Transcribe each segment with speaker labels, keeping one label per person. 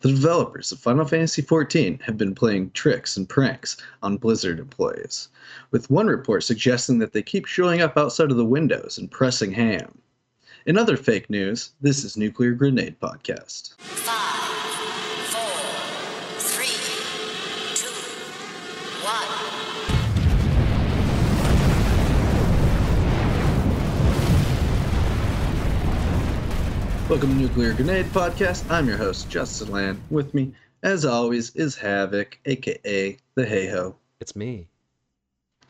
Speaker 1: The developers of Final Fantasy XIV have been playing tricks and pranks on Blizzard employees, with one report suggesting that they keep showing up outside of the windows and pressing ham. In other fake news, this is Nuclear Grenade Podcast. Welcome to Nuclear Grenade Podcast. I'm your host, Justin Land. With me, as always, is Havoc, aka the Hey Ho.
Speaker 2: It's me.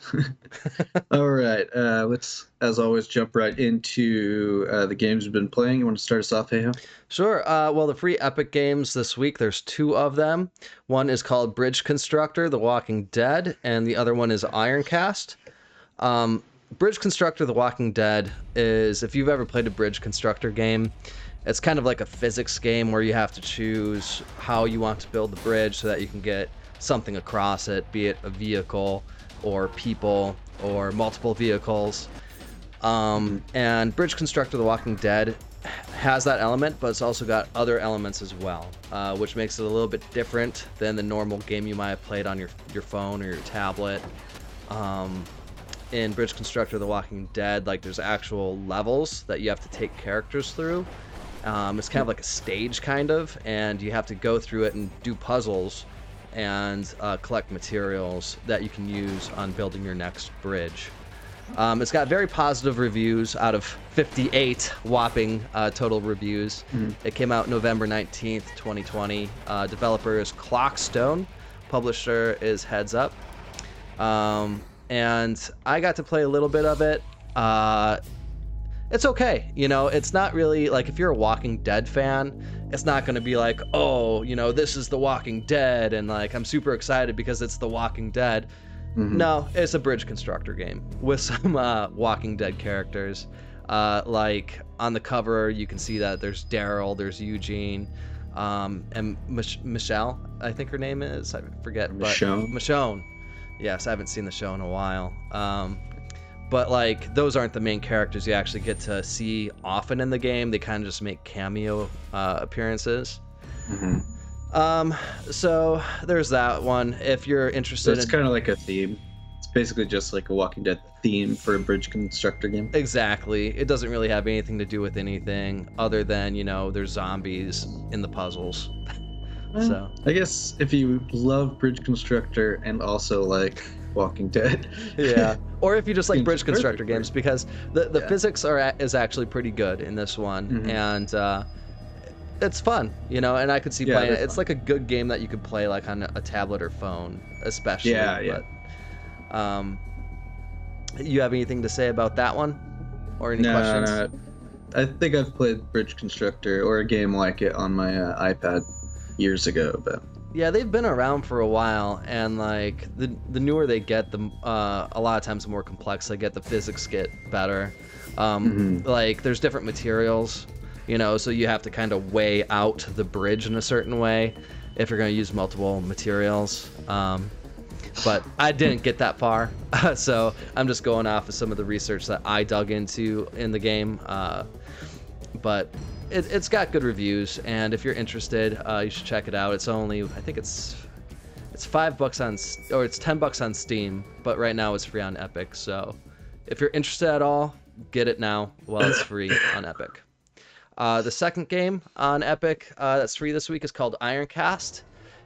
Speaker 1: All right, uh, let's, as always, jump right into uh, the games we've been playing. You want to start us off, Hey Ho?
Speaker 2: Sure. Uh, well, the free Epic games this week, there's two of them. One is called Bridge Constructor: The Walking Dead, and the other one is Ironcast. Um, Bridge Constructor: The Walking Dead is, if you've ever played a Bridge Constructor game, it's kind of like a physics game where you have to choose how you want to build the bridge so that you can get something across it, be it a vehicle or people or multiple vehicles. Um, and Bridge Constructor: The Walking Dead has that element, but it's also got other elements as well, uh, which makes it a little bit different than the normal game you might have played on your your phone or your tablet. Um, in Bridge Constructor: The Walking Dead, like there's actual levels that you have to take characters through. Um, it's kind of like a stage, kind of, and you have to go through it and do puzzles and uh, collect materials that you can use on building your next bridge. Um, it's got very positive reviews out of 58 whopping uh, total reviews. It came out November 19th, 2020. Uh, developer is Clockstone, publisher is Headup. Um, and I got to play a little bit of it. It's okay. You know, it's not really like if you're a Walking Dead fan, it's not going to be like, oh, you know, this is The Walking Dead, and like I'm super excited because it's The Walking Dead. No, it's a bridge constructor game with some uh, Walking Dead characters. Uh, like on the cover, you can see that there's Daryl, there's Eugene, um, and Mich- Michelle, I think her name is. I forget. but-
Speaker 1: Michonne?
Speaker 2: Michonne. Yes, I haven't seen the show in a while. Um, but like those aren't the main characters you actually get to see often in the game. They kind of just make cameo uh, appearances. Um, so there's that one. If you're
Speaker 1: So
Speaker 2: interested
Speaker 1: it's
Speaker 2: in
Speaker 1: kind of like a theme. It's basically just like a Walking Dead theme for a bridge constructor game.
Speaker 2: exactly, it doesn't really have anything to do with anything other than you know there's zombies in the puzzles. so
Speaker 1: I guess if you love Bridge Constructor and also like Walking Dead,
Speaker 2: yeah. Or if you just like bridge constructor games because the, the
Speaker 1: Yeah.
Speaker 2: physics are is actually pretty good in this one
Speaker 1: Mhm.
Speaker 2: and uh, it's fun you know and i could see
Speaker 1: Yeah,
Speaker 2: playing it it's like a good game that you could play like on a tablet or phone especially
Speaker 1: Yeah, yeah.
Speaker 2: but um you have anything to say about that one? Or any
Speaker 1: no,
Speaker 2: questions?
Speaker 1: no, I think I've played Bridge Constructor or a game like it on my uh, iPad years ago, but
Speaker 2: Yeah, they've been around for a while, and like the the newer they get, the uh, a lot of times the more complex they get, the physics get better. Um,
Speaker 1: Mhm.
Speaker 2: Like there's different materials, you know, so you have to kind of weigh out the bridge in a certain way if you're going to use multiple materials. Um, but I didn't get that far, so I'm just going off of some of the research that I dug into in the game. Uh, but it, it's got good reviews, and if you're interested, uh, you should check it out. It's only, I think it's, it's five bucks on, or it's ten bucks on Steam, but right now it's free on Epic. So, if you're interested at all, get it now while it's free on Epic. Uh, the second game on Epic uh, that's free this week is called Ironcast.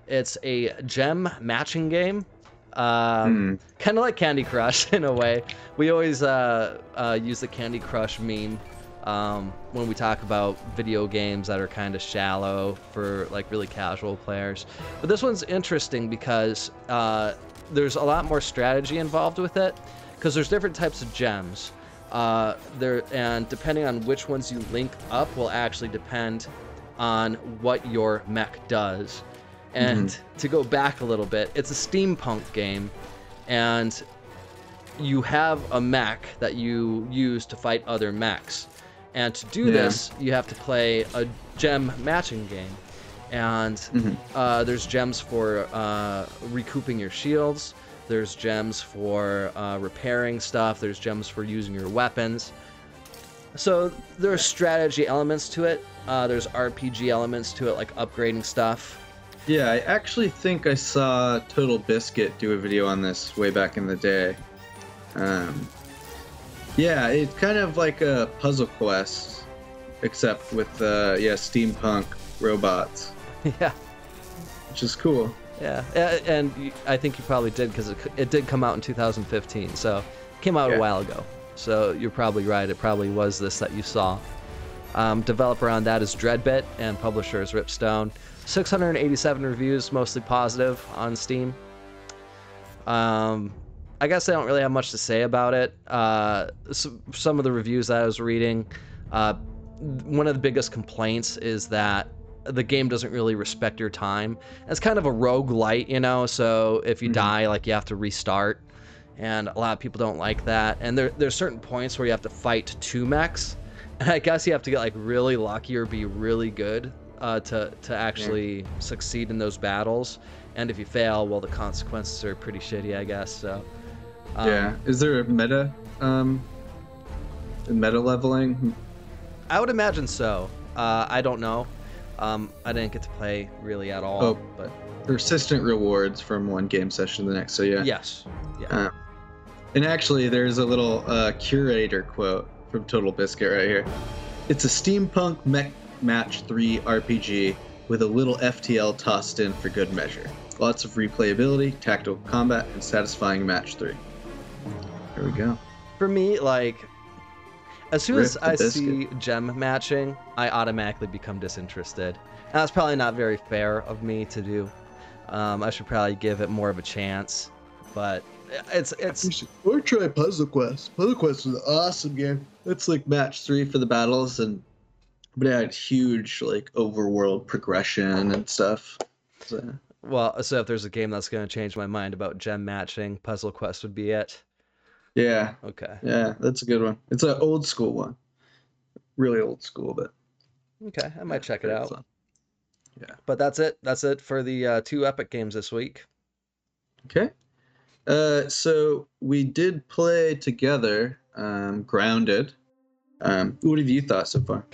Speaker 2: It's a gem matching game. Um, Kind of like Candy Crush in a way. We always uh, uh, use the Candy Crush meme um, when we talk about video games that are kind of shallow for like really casual players. But this one's interesting because uh, there's a lot more strategy involved with it because there's different types of gems. Uh, there and depending on which ones you link up will actually depend on what your mech does. And to go back a little bit, it's a steampunk game, and you have a mech that you use to fight other mechs. And to do
Speaker 1: Yeah.
Speaker 2: this, you have to play a gem matching game. And uh, there's gems for uh, recouping your shields. There's gems for uh, repairing stuff. There's gems for using your weapons. So there are strategy elements to it, Uh, there's RPG elements to it, like upgrading stuff.
Speaker 1: Yeah, I actually think I saw Total Biscuit do a video on this way back in the day. Um, yeah, it's kind of like a puzzle quest, except with uh, yeah steampunk robots,
Speaker 2: yeah,
Speaker 1: which is cool.
Speaker 2: yeah, and I think you probably did because it, it did come out in 2015, so it came out a while ago. So you're probably right. It probably was this that you saw. Um, developer on that is Dreadbit, and publisher is Ripstone. 687 reviews, mostly positive on Steam. Um, I guess I don't really have much to say about it. Uh, some of the reviews that I was reading, uh, one of the biggest complaints is that the game doesn't really respect your time. It's kind of a roguelite, you know. So if you
Speaker 1: Mhm.
Speaker 2: die, like you have to restart, and a lot of people don't like that. And there there's certain points where you have to fight two mechs, and I guess you have to get like really lucky or be really good uh, to to actually succeed in those battles. And if you fail, well, the consequences are pretty shitty, I guess. So. Um,
Speaker 1: yeah, is there a meta, um, meta leveling?
Speaker 2: I would imagine so. Uh, I don't know. Um, I didn't get to play really at all.
Speaker 1: Oh.
Speaker 2: But
Speaker 1: Persistent rewards from one game session to the next. So yeah.
Speaker 2: yes. Yeah.
Speaker 1: Uh, and actually, there's a little uh, curator quote from Total Biscuit right here. It's a steampunk mech match 3 RPG with a little FTL tossed in for good measure. Lots of replayability, tactical combat, and satisfying match 3. There we go.
Speaker 2: For me, like, as soon
Speaker 1: Rip
Speaker 2: as I
Speaker 1: biscuit.
Speaker 2: see gem matching, I automatically become disinterested. And that's probably not very fair of me to do. Um, I should probably give it more of a chance. But it's it's
Speaker 1: or try Puzzle Quest. Puzzle Quest is an awesome game. It's like match 3 for the battles, and but it had huge like overworld progression and stuff. So,
Speaker 2: well. So if there's a game that's going to change my mind about gem matching, Puzzle Quest would be it.
Speaker 1: Yeah,
Speaker 2: Okay.
Speaker 1: Yeah, that's a good one. It's an old school one. Really old school, but
Speaker 2: Okay. I might check it out.
Speaker 1: fun.
Speaker 2: But that's it. That's it for the uh, two Epic games this week.
Speaker 1: Okay. Uh, so we did play together, um, Grounded. Um, what have you thought so far?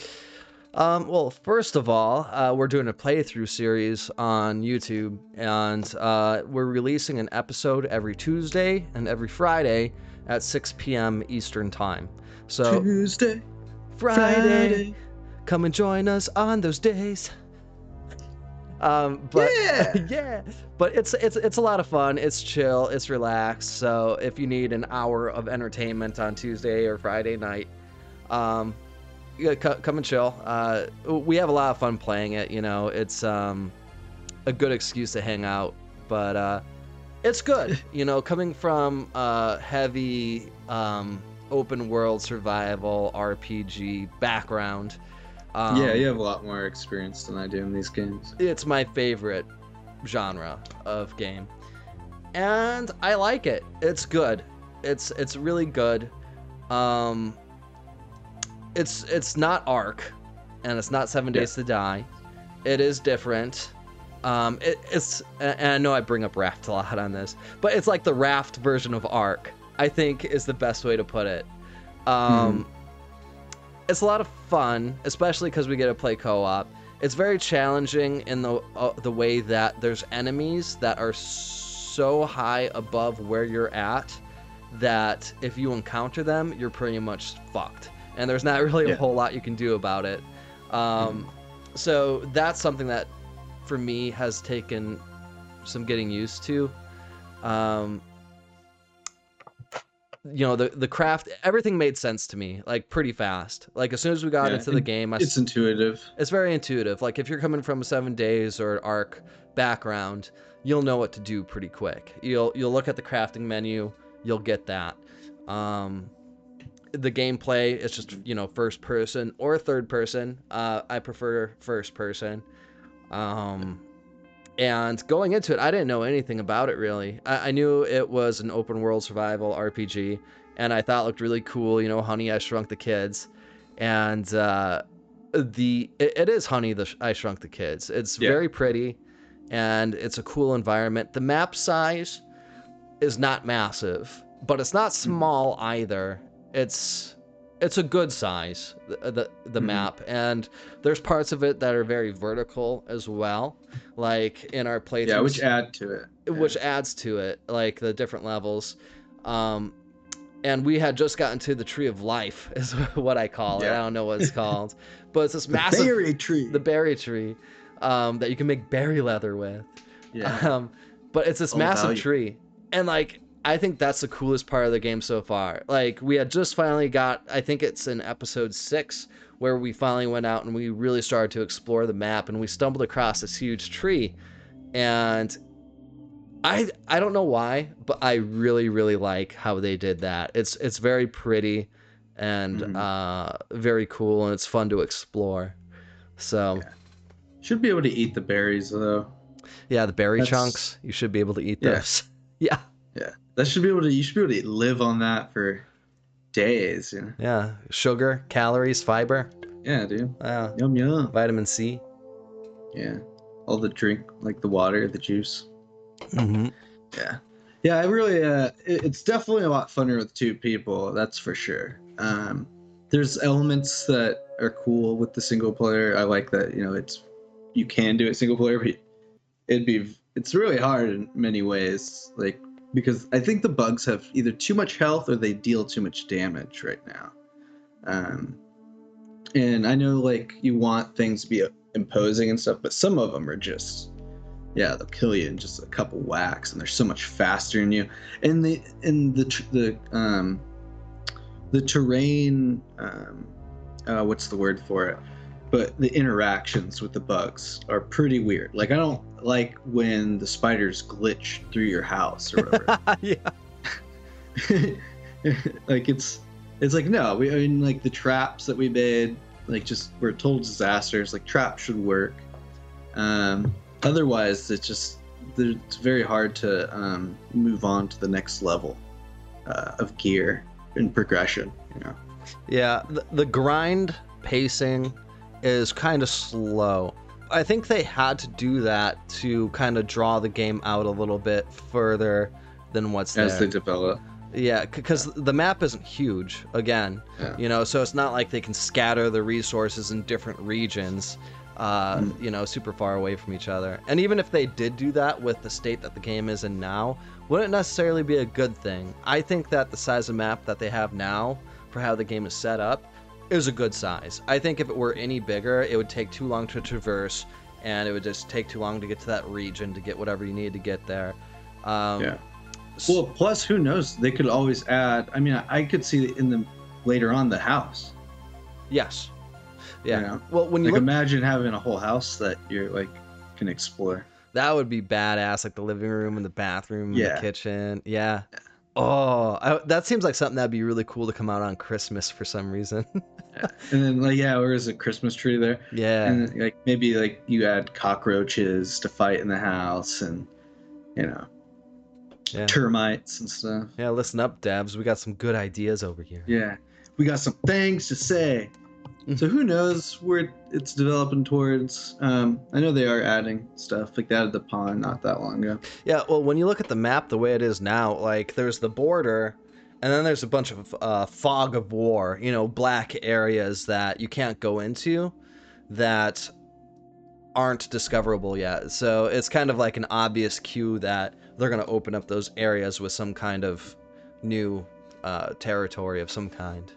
Speaker 2: Um, well, first of all, uh, we're doing a playthrough series on YouTube, and uh, we're releasing an episode every Tuesday and every Friday at 6 p.m. Eastern Time. So,
Speaker 1: Tuesday,
Speaker 2: Friday,
Speaker 1: Friday.
Speaker 2: come and join us on those days. Um, but
Speaker 1: Yeah.
Speaker 2: yeah, but it's it's it's a lot of fun. It's chill. It's relaxed. So if you need an hour of entertainment on Tuesday or Friday night, um, yeah, co- come and chill. Uh, we have a lot of fun playing it. You know, it's um, a good excuse to hang out, but uh, it's good. you know, coming from a heavy um, open world survival RPG background. Um,
Speaker 1: yeah, you have a lot more experience than I do in these games.
Speaker 2: it's my favorite genre of game and i like it it's good it's it's really good um it's it's not ARK and it's not seven
Speaker 1: Yeah.
Speaker 2: days to die it is different um it, it's and i know i bring up raft a lot on this but it's like the raft version of ARK i think is the best way to put it um it's a lot of fun especially because we get to play co-op it's very challenging in the uh, the way that there's enemies that are so high above where you're at that if you encounter them, you're pretty much fucked. And there's not really a
Speaker 1: Yeah.
Speaker 2: whole lot you can do about it. Um, So that's something that, for me, has taken some getting used to. Um, you know, the the craft, everything made sense to me, like pretty fast. Like as soon as we got
Speaker 1: Yeah,
Speaker 2: into the game, I
Speaker 1: It's intuitive.
Speaker 2: it's very intuitive. Like if you're coming from a seven days or an ARK background, you'll know what to do pretty quick. You'll you'll look at the crafting menu, you'll get that. Um, the gameplay is just you know first person or third person. Uh, I prefer first person. Um, and going into it, I didn't know anything about it really. I, I knew it was an open world survival RPG, and I thought it looked really cool. You know, Honey, I Shrunk the Kids, and uh, the it, it is Honey, the I Shrunk the Kids. It's
Speaker 1: Yeah.
Speaker 2: very pretty, and it's a cool environment. The map size is not massive, but it's not small either. It's it's a good size the the, the
Speaker 1: Mhm.
Speaker 2: map and there's parts of it that are very vertical as well like in our playthroughs
Speaker 1: Yeah, which add to it.
Speaker 2: which adds to it like the different levels um and we had just gotten to the tree of life is what i call it i don't know what it's called but it's this
Speaker 1: The
Speaker 2: massive
Speaker 1: berry tree.
Speaker 2: the berry tree um that you can make berry leather with
Speaker 1: yeah.
Speaker 2: um, but it's this massive
Speaker 1: value.
Speaker 2: tree, and like I think that's the coolest part of the game so far. Like we had just finally got, I think it's in episode six where we finally went out and we really started to explore the map, and we stumbled across this huge tree, and I I don't know why, but I really really like how they did that. It's it's very pretty and
Speaker 1: Mhm.
Speaker 2: uh, very cool, and it's fun to explore. So
Speaker 1: Yeah. Should be able to eat the berries though.
Speaker 2: yeah, the berry
Speaker 1: That's-
Speaker 2: chunks you should be able to eat
Speaker 1: Yeah.
Speaker 2: those. Yeah.
Speaker 1: Yeah. That should be able to. You should be able to live on that for days. You know?
Speaker 2: Yeah, sugar, calories, fiber,
Speaker 1: Yeah, dude.
Speaker 2: uh,
Speaker 1: Yum yum.
Speaker 2: vitamin C.
Speaker 1: Yeah. All the drink, like the water, the juice.
Speaker 2: Mm-hmm.
Speaker 1: Yeah. Yeah, I really uh it- it's definitely a lot funner with two people, that's for sure. Um there's elements that are cool with the single player. I like that, you know, it's you can do it single player, but it'd be it's really hard in many ways. Like because I think the bugs have either too much health or they deal too much damage right now. Um and I know like you want things to be imposing and stuff, but some of them are just yeah they'll kill you in just a couple whacks and they're so much faster than you and the and the the um the terrain um uh, what's the word for it but the interactions with the bugs are pretty weird. Like i don't like when the spiders glitch through your house or whatever.
Speaker 2: Yeah.
Speaker 1: like it's it's like no we I mean like the traps that we made like just were total disasters like traps should work. Um otherwise it's just it's very hard to um move on to the next level uh, of gear and progression you know?
Speaker 2: Yeah, the, the grind pacing is kind of slow. I think they had to do that to kind of draw the game out a little bit further than what's
Speaker 1: as
Speaker 2: there.
Speaker 1: they develop
Speaker 2: Yeah, because the map isn't huge. Again,
Speaker 1: Yeah.
Speaker 2: you know, so it's not like they can scatter the resources in different regions, uh,
Speaker 1: Mm.
Speaker 2: you know, super far away from each other. And even if they did do that with the state that the game is in now, wouldn't necessarily be a good thing. I think that the size of map that they have now for how the game is set up is a good size. I think if it were any bigger, it would take too long to traverse, and it would just take too long to get to that region to get whatever you need to get there. Um,
Speaker 1: Yeah. well plus who knows they could always add i mean i, could see in the later on the house
Speaker 2: yes. Yeah.
Speaker 1: You know?
Speaker 2: Well, when you
Speaker 1: like
Speaker 2: look
Speaker 1: imagine having a whole house that you're like can explore
Speaker 2: That would be badass, like the living room and the bathroom, and
Speaker 1: Yeah.
Speaker 2: the kitchen. Yeah. Oh, I, that seems like something that'd be really cool to come out on Christmas for some reason.
Speaker 1: and then like yeah where's a christmas tree there
Speaker 2: yeah.
Speaker 1: and like maybe like you add cockroaches to fight in the house and you know
Speaker 2: Yeah.
Speaker 1: termites and stuff
Speaker 2: Yeah. Listen up, Dabs. We got some good ideas over here.
Speaker 1: yeah we got some things to say
Speaker 2: Mhm.
Speaker 1: so who knows where it's developing towards um i know they are adding stuff like that at the pond not that long ago
Speaker 2: Yeah. Well, when you look at the map the way it is now, like there's the border, and then there's a bunch of uh, fog of war. You know, black areas that you can't go into, that aren't discoverable yet. So it's kind of like an obvious cue that they're going to open up those areas with some kind of new uh, territory of some kind.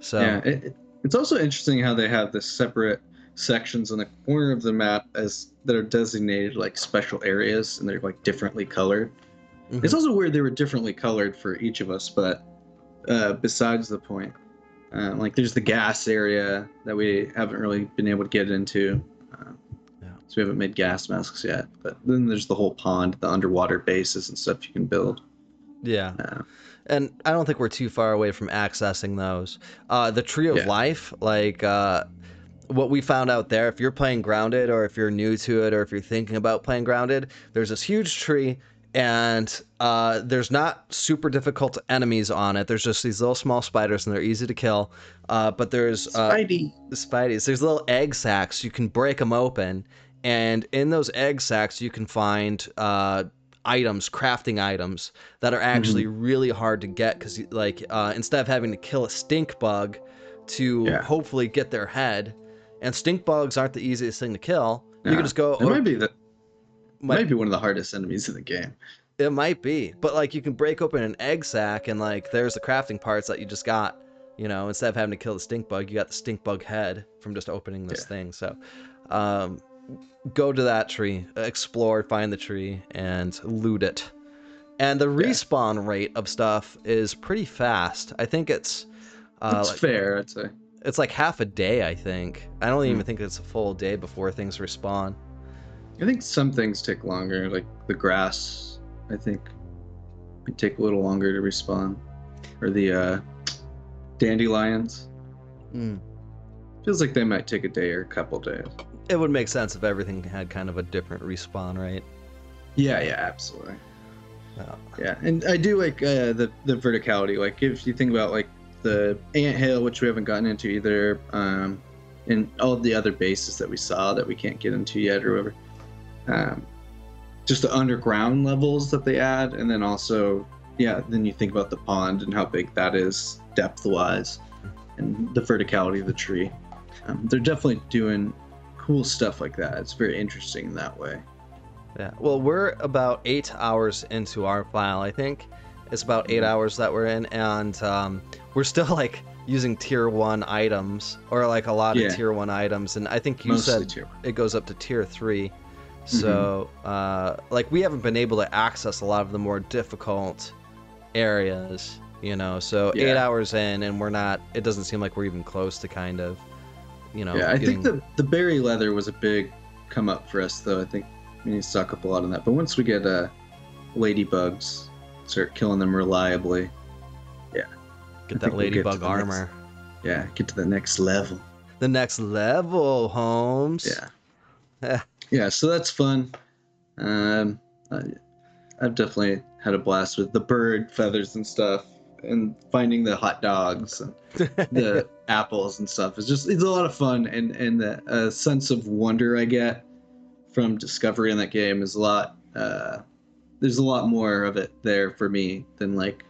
Speaker 2: So
Speaker 1: yeah it- it's also interesting how they have the separate sections on the corner of the map as that are designated like special areas and they're like differently colored
Speaker 2: mhm.
Speaker 1: It's also weird they were differently colored for each of us, but uh, besides the point, um, like there's the gas area that we haven't really been able to get into. Uh,
Speaker 2: Yeah.
Speaker 1: So we haven't made gas masks yet. But then there's the whole pond, the underwater bases and stuff you can build.
Speaker 2: yeah. And I don't think we're too far away from accessing those. Uh, the Tree of
Speaker 1: Yeah.
Speaker 2: Life, like uh, what we found out there, if you're playing Grounded or if you're new to it or if you're thinking about playing Grounded, there's this huge tree and uh, there's not super difficult enemies on it. There's just these little small spiders and they're easy to kill. Uh, but there's uh,
Speaker 1: Spidey.
Speaker 2: the Spideys. There's little egg sacs. You can break them open, and in those egg sacs, you can find uh, items, crafting items that are actually really hard to get because, like, uh, instead of having to kill a stink bug, to
Speaker 1: Yeah.
Speaker 2: hopefully get their head. And stink bugs aren't the easiest thing to kill. You can just go.
Speaker 1: It
Speaker 2: "Oh,
Speaker 1: might be the
Speaker 2: might-
Speaker 1: might be one of the hardest enemies in the game.
Speaker 2: It might be, but like you can break open an egg sack and like there's the crafting parts that you just got. You know, instead of having to kill the stink bug, you got the stink bug head from just opening this
Speaker 1: Yeah.
Speaker 2: thing. So, um, go to that tree, explore, find the tree, and loot it. And the respawn rate of stuff is pretty fast. I think it's uh,
Speaker 1: That's
Speaker 2: like,
Speaker 1: fair, I'd say.
Speaker 2: it's like half a day. I think. I don't even
Speaker 1: Hmm.
Speaker 2: think it's a full day before things respawn.
Speaker 1: I think some things take longer, like the grass. I think it take a little longer to respawn, or the uh, dandelions.
Speaker 2: Mm.
Speaker 1: Feels like they might take a day or a couple days.
Speaker 2: It would make sense if everything had kind of a different respawn rate.
Speaker 1: Yeah, yeah, absolutely.
Speaker 2: Yeah.
Speaker 1: Yeah, and I do like uh, the the verticality. Like if you think about like the ant hill, which we haven't gotten into either, um, and all the other bases that we saw that we can't get into yet or whatever. Um, just the underground levels that they add, and then also, yeah, then you think about the pond and how big that is depth wise, and the verticality of the tree. Um, they're definitely doing cool stuff like that. It's very interesting in that way.
Speaker 2: Yeah. Well, we're about eight hours into our file, I think. It's about eight hours that we're in, and um, we're still like using tier one items or like a lot
Speaker 1: Yeah.
Speaker 2: of tier one items. And I think you
Speaker 1: Mostly
Speaker 2: said it goes up to tier three. So, uh, like, we haven't been able to access a lot of the more difficult areas, you know. So, eight hours in, and we're not, it doesn't seem like we're even close to kind of, you know.
Speaker 1: yeah, I think the the berry leather was a big come up for us though. I think we need to stock up a lot on that. But once we get uh, ladybugs, start killing them reliably, Yeah.
Speaker 2: get that
Speaker 1: we'll get
Speaker 2: ladybug
Speaker 1: next-
Speaker 2: armor.
Speaker 1: yeah, get to the next level.
Speaker 2: The next level, Holmes.
Speaker 1: Yeah, yeah. So that's fun. Um, I, I've definitely had a blast with the bird feathers and stuff, and finding the hot dogs and the apples and stuff. It's just it's a lot of fun, and and the uh, sense of wonder I get from discovery in that game is a lot. Uh, there's a lot more of it there for me than like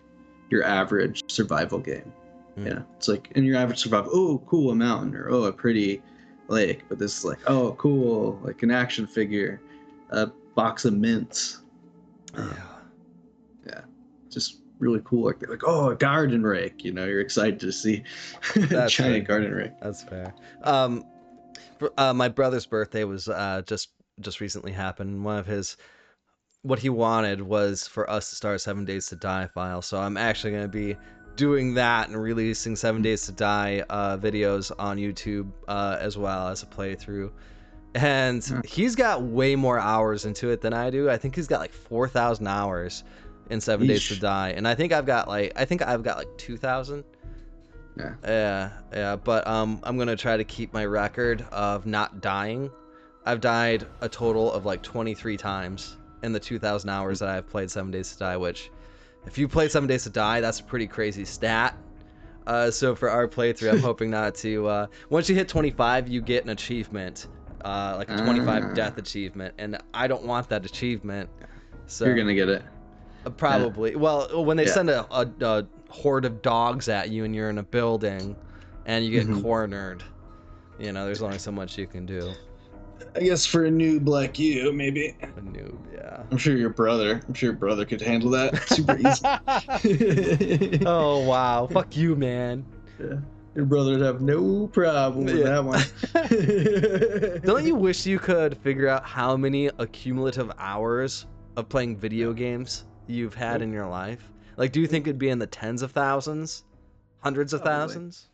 Speaker 1: your average survival game.
Speaker 2: Mm.
Speaker 1: Yeah, it's like in your average survival, oh, cool, a mountain, or oh, a pretty lake. But this is like, oh, cool, like an action figure, a box of mints.
Speaker 2: yeah.
Speaker 1: Just really cool. Like, like oh, a garden rake. You know, you're excited to see a
Speaker 2: right.
Speaker 1: garden rake.
Speaker 2: That's fair. Um, for- uh, my brother's birthday was uh, just just recently happened. One of his what he wanted was for us to start Seven Days to Die file. So I'm actually gonna be doing that and releasing Seven Days to Die uh, videos on YouTube uh, as well as a playthrough. And
Speaker 1: Hmm.
Speaker 2: he's got way more hours into it than I do. I think he's got like four thousand hours in Seven Days to Die, and I think I've got like I think I've got like two thousand.
Speaker 1: Yeah.
Speaker 2: Yeah, yeah, but um, I'm gonna try to keep my record of not dying. I've died a total of like 23 times in the 2,000 hours that I've played Seven Days to Die. Which, if you played Seven Days to Die, that's a pretty crazy stat. Uh, so for our playthrough, I'm hoping not to. Uh, once you hit 25, you get an achievement, uh, like a 25
Speaker 1: Ah.
Speaker 2: death achievement, and I don't want that achievement. So
Speaker 1: You're gonna get it.
Speaker 2: Uh, Probably. Well, when they
Speaker 1: Yeah.
Speaker 2: send a, a, a horde of dogs at you and you're in a building and you get
Speaker 1: Mhm.
Speaker 2: cornered, you know, there's only so much you can do.
Speaker 1: I guess for a noob like you, maybe.
Speaker 2: A noob, yeah.
Speaker 1: I'm sure your brother. I'm sure your brother could handle that super easy.
Speaker 2: oh, wow. Fuck you, man.
Speaker 1: Yeah. Your brother would have no problem with
Speaker 2: Yeah.
Speaker 1: that one.
Speaker 2: Don't you wish you could figure out how many accumulative hours of playing video games you've had in your life? Like, do you think it'd be in the tens of thousands? Hundreds of
Speaker 1: Probably.
Speaker 2: thousands?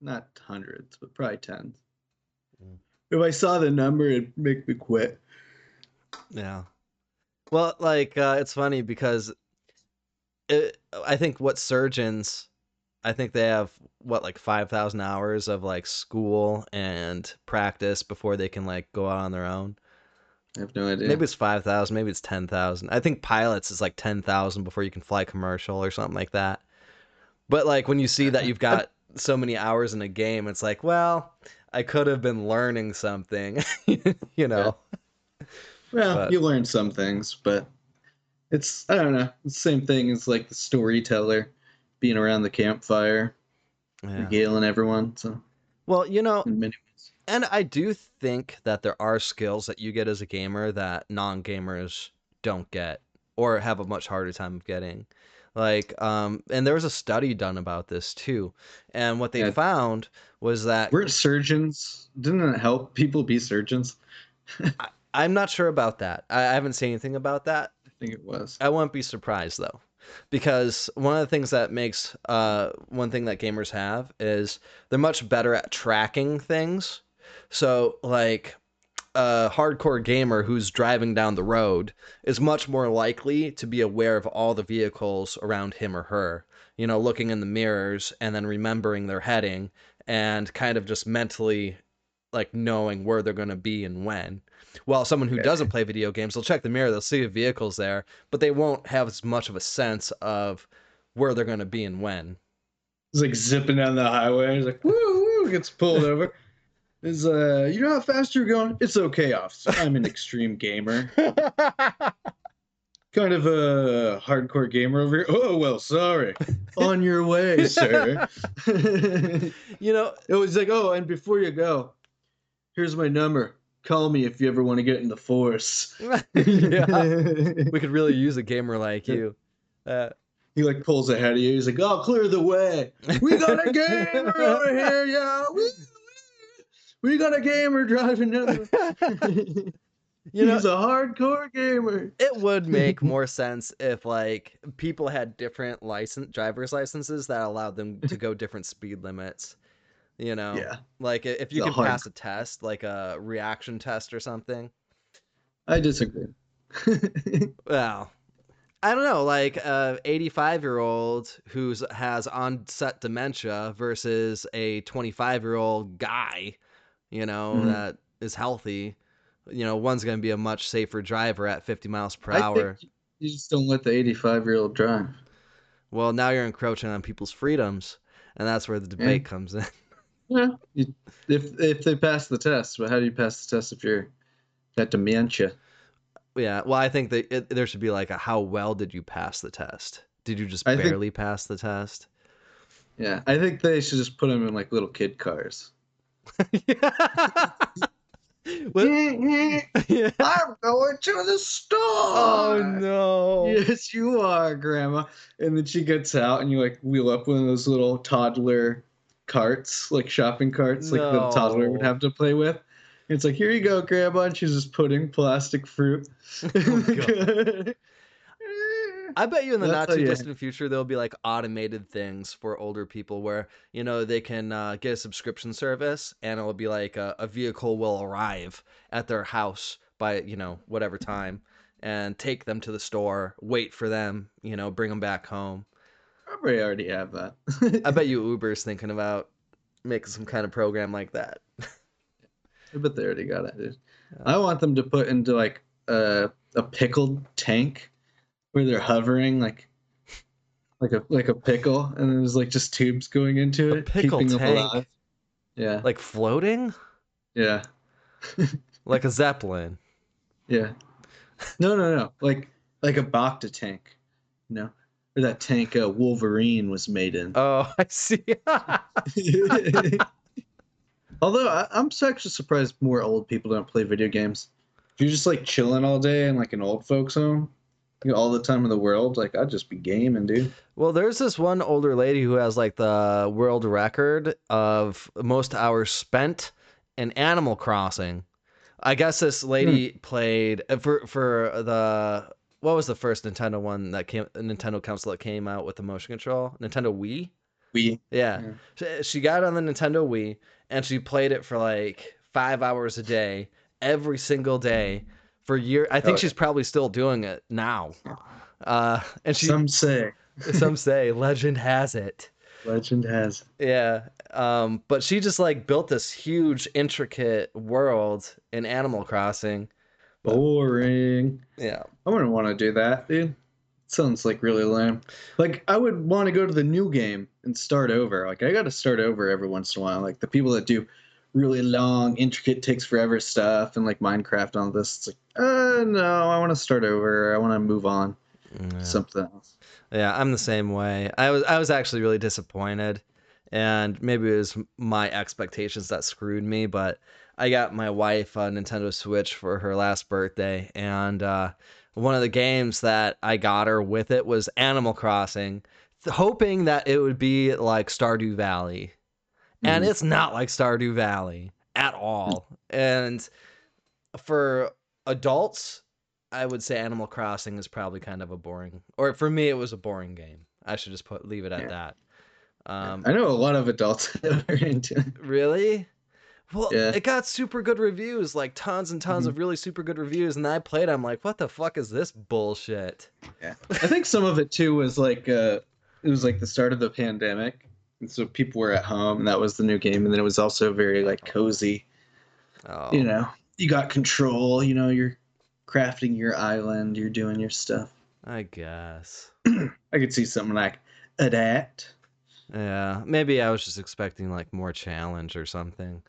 Speaker 1: Not hundreds, but probably tens.
Speaker 2: Mm.
Speaker 1: If I saw the number, it'd make me quit.
Speaker 2: Yeah. Well, like uh, it's funny because it, I think what surgeons, I think they have what like five thousand hours of like school and practice before they can like go out on their own.
Speaker 1: I have no idea.
Speaker 2: Maybe it's five thousand, maybe it's ten thousand. I think pilots is like ten thousand before you can fly commercial or something like that. But like when you see that you've got so many hours in a game, it's like, well, I could have been learning something, you know.
Speaker 1: well,
Speaker 2: but-
Speaker 1: you learn some things, but it's I don't know. The same thing as like the storyteller being around the campfire.
Speaker 2: Yeah.
Speaker 1: regaling everyone. So
Speaker 2: Well, you know,
Speaker 1: in many ways.
Speaker 2: And I do think that there are skills that you get as a gamer that non-gamers don't get or have a much harder time of getting. Like, um, and there was a study done about this too, and what they
Speaker 1: Yeah.
Speaker 2: found was that
Speaker 1: Weren't surgeons? Didn't it help people be surgeons?
Speaker 2: I'm not sure about that. I, I haven't seen anything about that.
Speaker 1: I think it was.
Speaker 2: I wouldn't be surprised though, because one of the things that makes uh, one thing that gamers have is they're much better at tracking things. So like a hardcore gamer who's driving down the road is much more likely to be aware of all the vehicles around him or her. You know, looking in the mirrors and then remembering their heading and kind of just mentally like knowing where they're going to be and when. While someone who doesn't play video games, they'll check the mirror, they'll see the vehicles there, but they won't have as much of a sense of where they're going to be and when.
Speaker 1: He's like zipping down the highway. He's like, woo, woo, gets pulled over. Is uh, you know how fast you're going? It's okay, officer. I'm an extreme gamer, kind of a hardcore gamer over here. Oh well, sorry. On your way, sir.
Speaker 2: you know, it
Speaker 1: was like, oh, and before you go, here's my number. Call me if you ever want to get in the force.
Speaker 2: yeah, we could really use a gamer like you. Uh,
Speaker 1: He like pulls ahead of you. He's like, "Oh, clear the way. We got a gamer over here, yo. Woo, woo. We got a gamer driving down the
Speaker 2: you know,
Speaker 1: He's a hardcore gamer.
Speaker 2: it would make more sense if like people had different license driver's licenses that allowed them to go different speed limits. You know,
Speaker 1: Yeah,
Speaker 2: like if you
Speaker 1: The
Speaker 2: can
Speaker 1: hard-
Speaker 2: pass a test, like a reaction test or something.
Speaker 1: I disagree.
Speaker 2: Well, I don't know, like a 85 year old who's has onset dementia versus a 25 year old guy, you know,
Speaker 1: Mhm.
Speaker 2: that is healthy. You know, one's going to be a much safer driver at 50 miles per
Speaker 1: I
Speaker 2: hour.
Speaker 1: think you just don't let the 85 year old drive.
Speaker 2: Well, now you're encroaching on people's freedoms, and that's where the debate comes in.
Speaker 1: Yeah, you, if if they pass the test, but how do you pass the test if you're got dementia?
Speaker 2: yeah, well, I think that it, there should be like a how well did you pass the test? Did you just
Speaker 1: I think-
Speaker 2: barely pass the test?
Speaker 1: Yeah, I think they should just put them in like little kid cars.
Speaker 2: What-
Speaker 1: I'm going to the store.
Speaker 2: Oh no.
Speaker 1: Yes, you are, Grandma. And then she gets out, and you like wheel up one of those little toddler carts, like shopping carts, like the toddler would have to play with. It's like, here you go, Grandma, and she's just putting plastic fruit.
Speaker 2: Oh, I bet you in the
Speaker 1: That's
Speaker 2: not too distant future there'll be like automated things for older people where you know they can uh, get a subscription service and it'll be like a, a vehicle will arrive at their house by you know whatever time and take them to the store, wait for them, you know, bring them back home.
Speaker 1: Probably already have that.
Speaker 2: I bet you Uber's thinking about making some kind of program like that.
Speaker 1: I bet they already got it. Dude. I want them to put into like a a pickled tank where they're hovering like like a like a pickle, and there's like just tubes going into
Speaker 2: A
Speaker 1: it,
Speaker 2: pickle
Speaker 1: keeping them
Speaker 2: tank?
Speaker 1: alive. Yeah,
Speaker 2: Like floating,
Speaker 1: yeah,
Speaker 2: like a zeppelin.
Speaker 1: yeah. No, no, no. Like like a Bacta tank, you know, or that tank uh, Wolverine was made in.
Speaker 2: Oh, I see.
Speaker 1: Although I, I'm so actually surprised more old people don't play video games. If you're just like chilling all day in like an old folks home, you know, all the time in the world, like I'd just be gaming, dude.
Speaker 2: Well, there's this one older lady who has like the world record of most hours spent in Animal Crossing. I guess this lady played uh, for for the what was the first Nintendo one that came Nintendo console that came out with the motion control? Nintendo Wii.
Speaker 1: We
Speaker 2: Yeah.
Speaker 1: Yeah.
Speaker 2: She, she got on the Nintendo Wii and she played it for like 5 hours a day every single day for years. I think
Speaker 1: Oh,
Speaker 2: she's probably still doing it now. Uh and she
Speaker 1: some say
Speaker 2: some say legend has it.
Speaker 1: legend has.
Speaker 2: Yeah. Um, but she just like built this huge, intricate world in Animal Crossing.
Speaker 1: Boring.
Speaker 2: Yeah.
Speaker 1: I wouldn't want to do that, dude. Sounds like really lame. Like I would want to go to the new game and start over. Like I got to start over every once in a while. Like the people that do really long, intricate, takes forever stuff and like Minecraft and all this. It's like, uh, no, I want to start over. I want to move on
Speaker 2: Yeah.
Speaker 1: something else.
Speaker 2: yeah, I'm the same way. I was I was actually really disappointed and maybe it was my expectations that screwed me, but I got my wife a Nintendo Switch for her last birthday, and uh, one of the games that I got her with it was Animal Crossing, hoping that it would be like Stardew Valley. And
Speaker 1: Mhm.
Speaker 2: it's not like Stardew Valley at all. And for adults, I would say Animal Crossing is probably kind of a boring, or for me, it was a boring game. I should just put leave it at
Speaker 1: Yeah.
Speaker 2: that. Um,
Speaker 1: I know a lot of adults that are into it.
Speaker 2: Really? Well,
Speaker 1: Yeah.
Speaker 2: it got super good reviews, like tons and tons
Speaker 1: Mhm.
Speaker 2: of really super good reviews. And I played, I'm like, what the fuck is this bullshit?
Speaker 1: Yeah. I think some of it too was like uh it was like the start of the pandemic. And so people were at home and that was the new game. And then it was also very like cozy.
Speaker 2: Oh,
Speaker 1: You know, you got control, you know, you're crafting your island, you're doing your stuff.
Speaker 2: I guess.
Speaker 1: I could see something like adapt.
Speaker 2: Yeah, maybe I was just expecting like more challenge or something.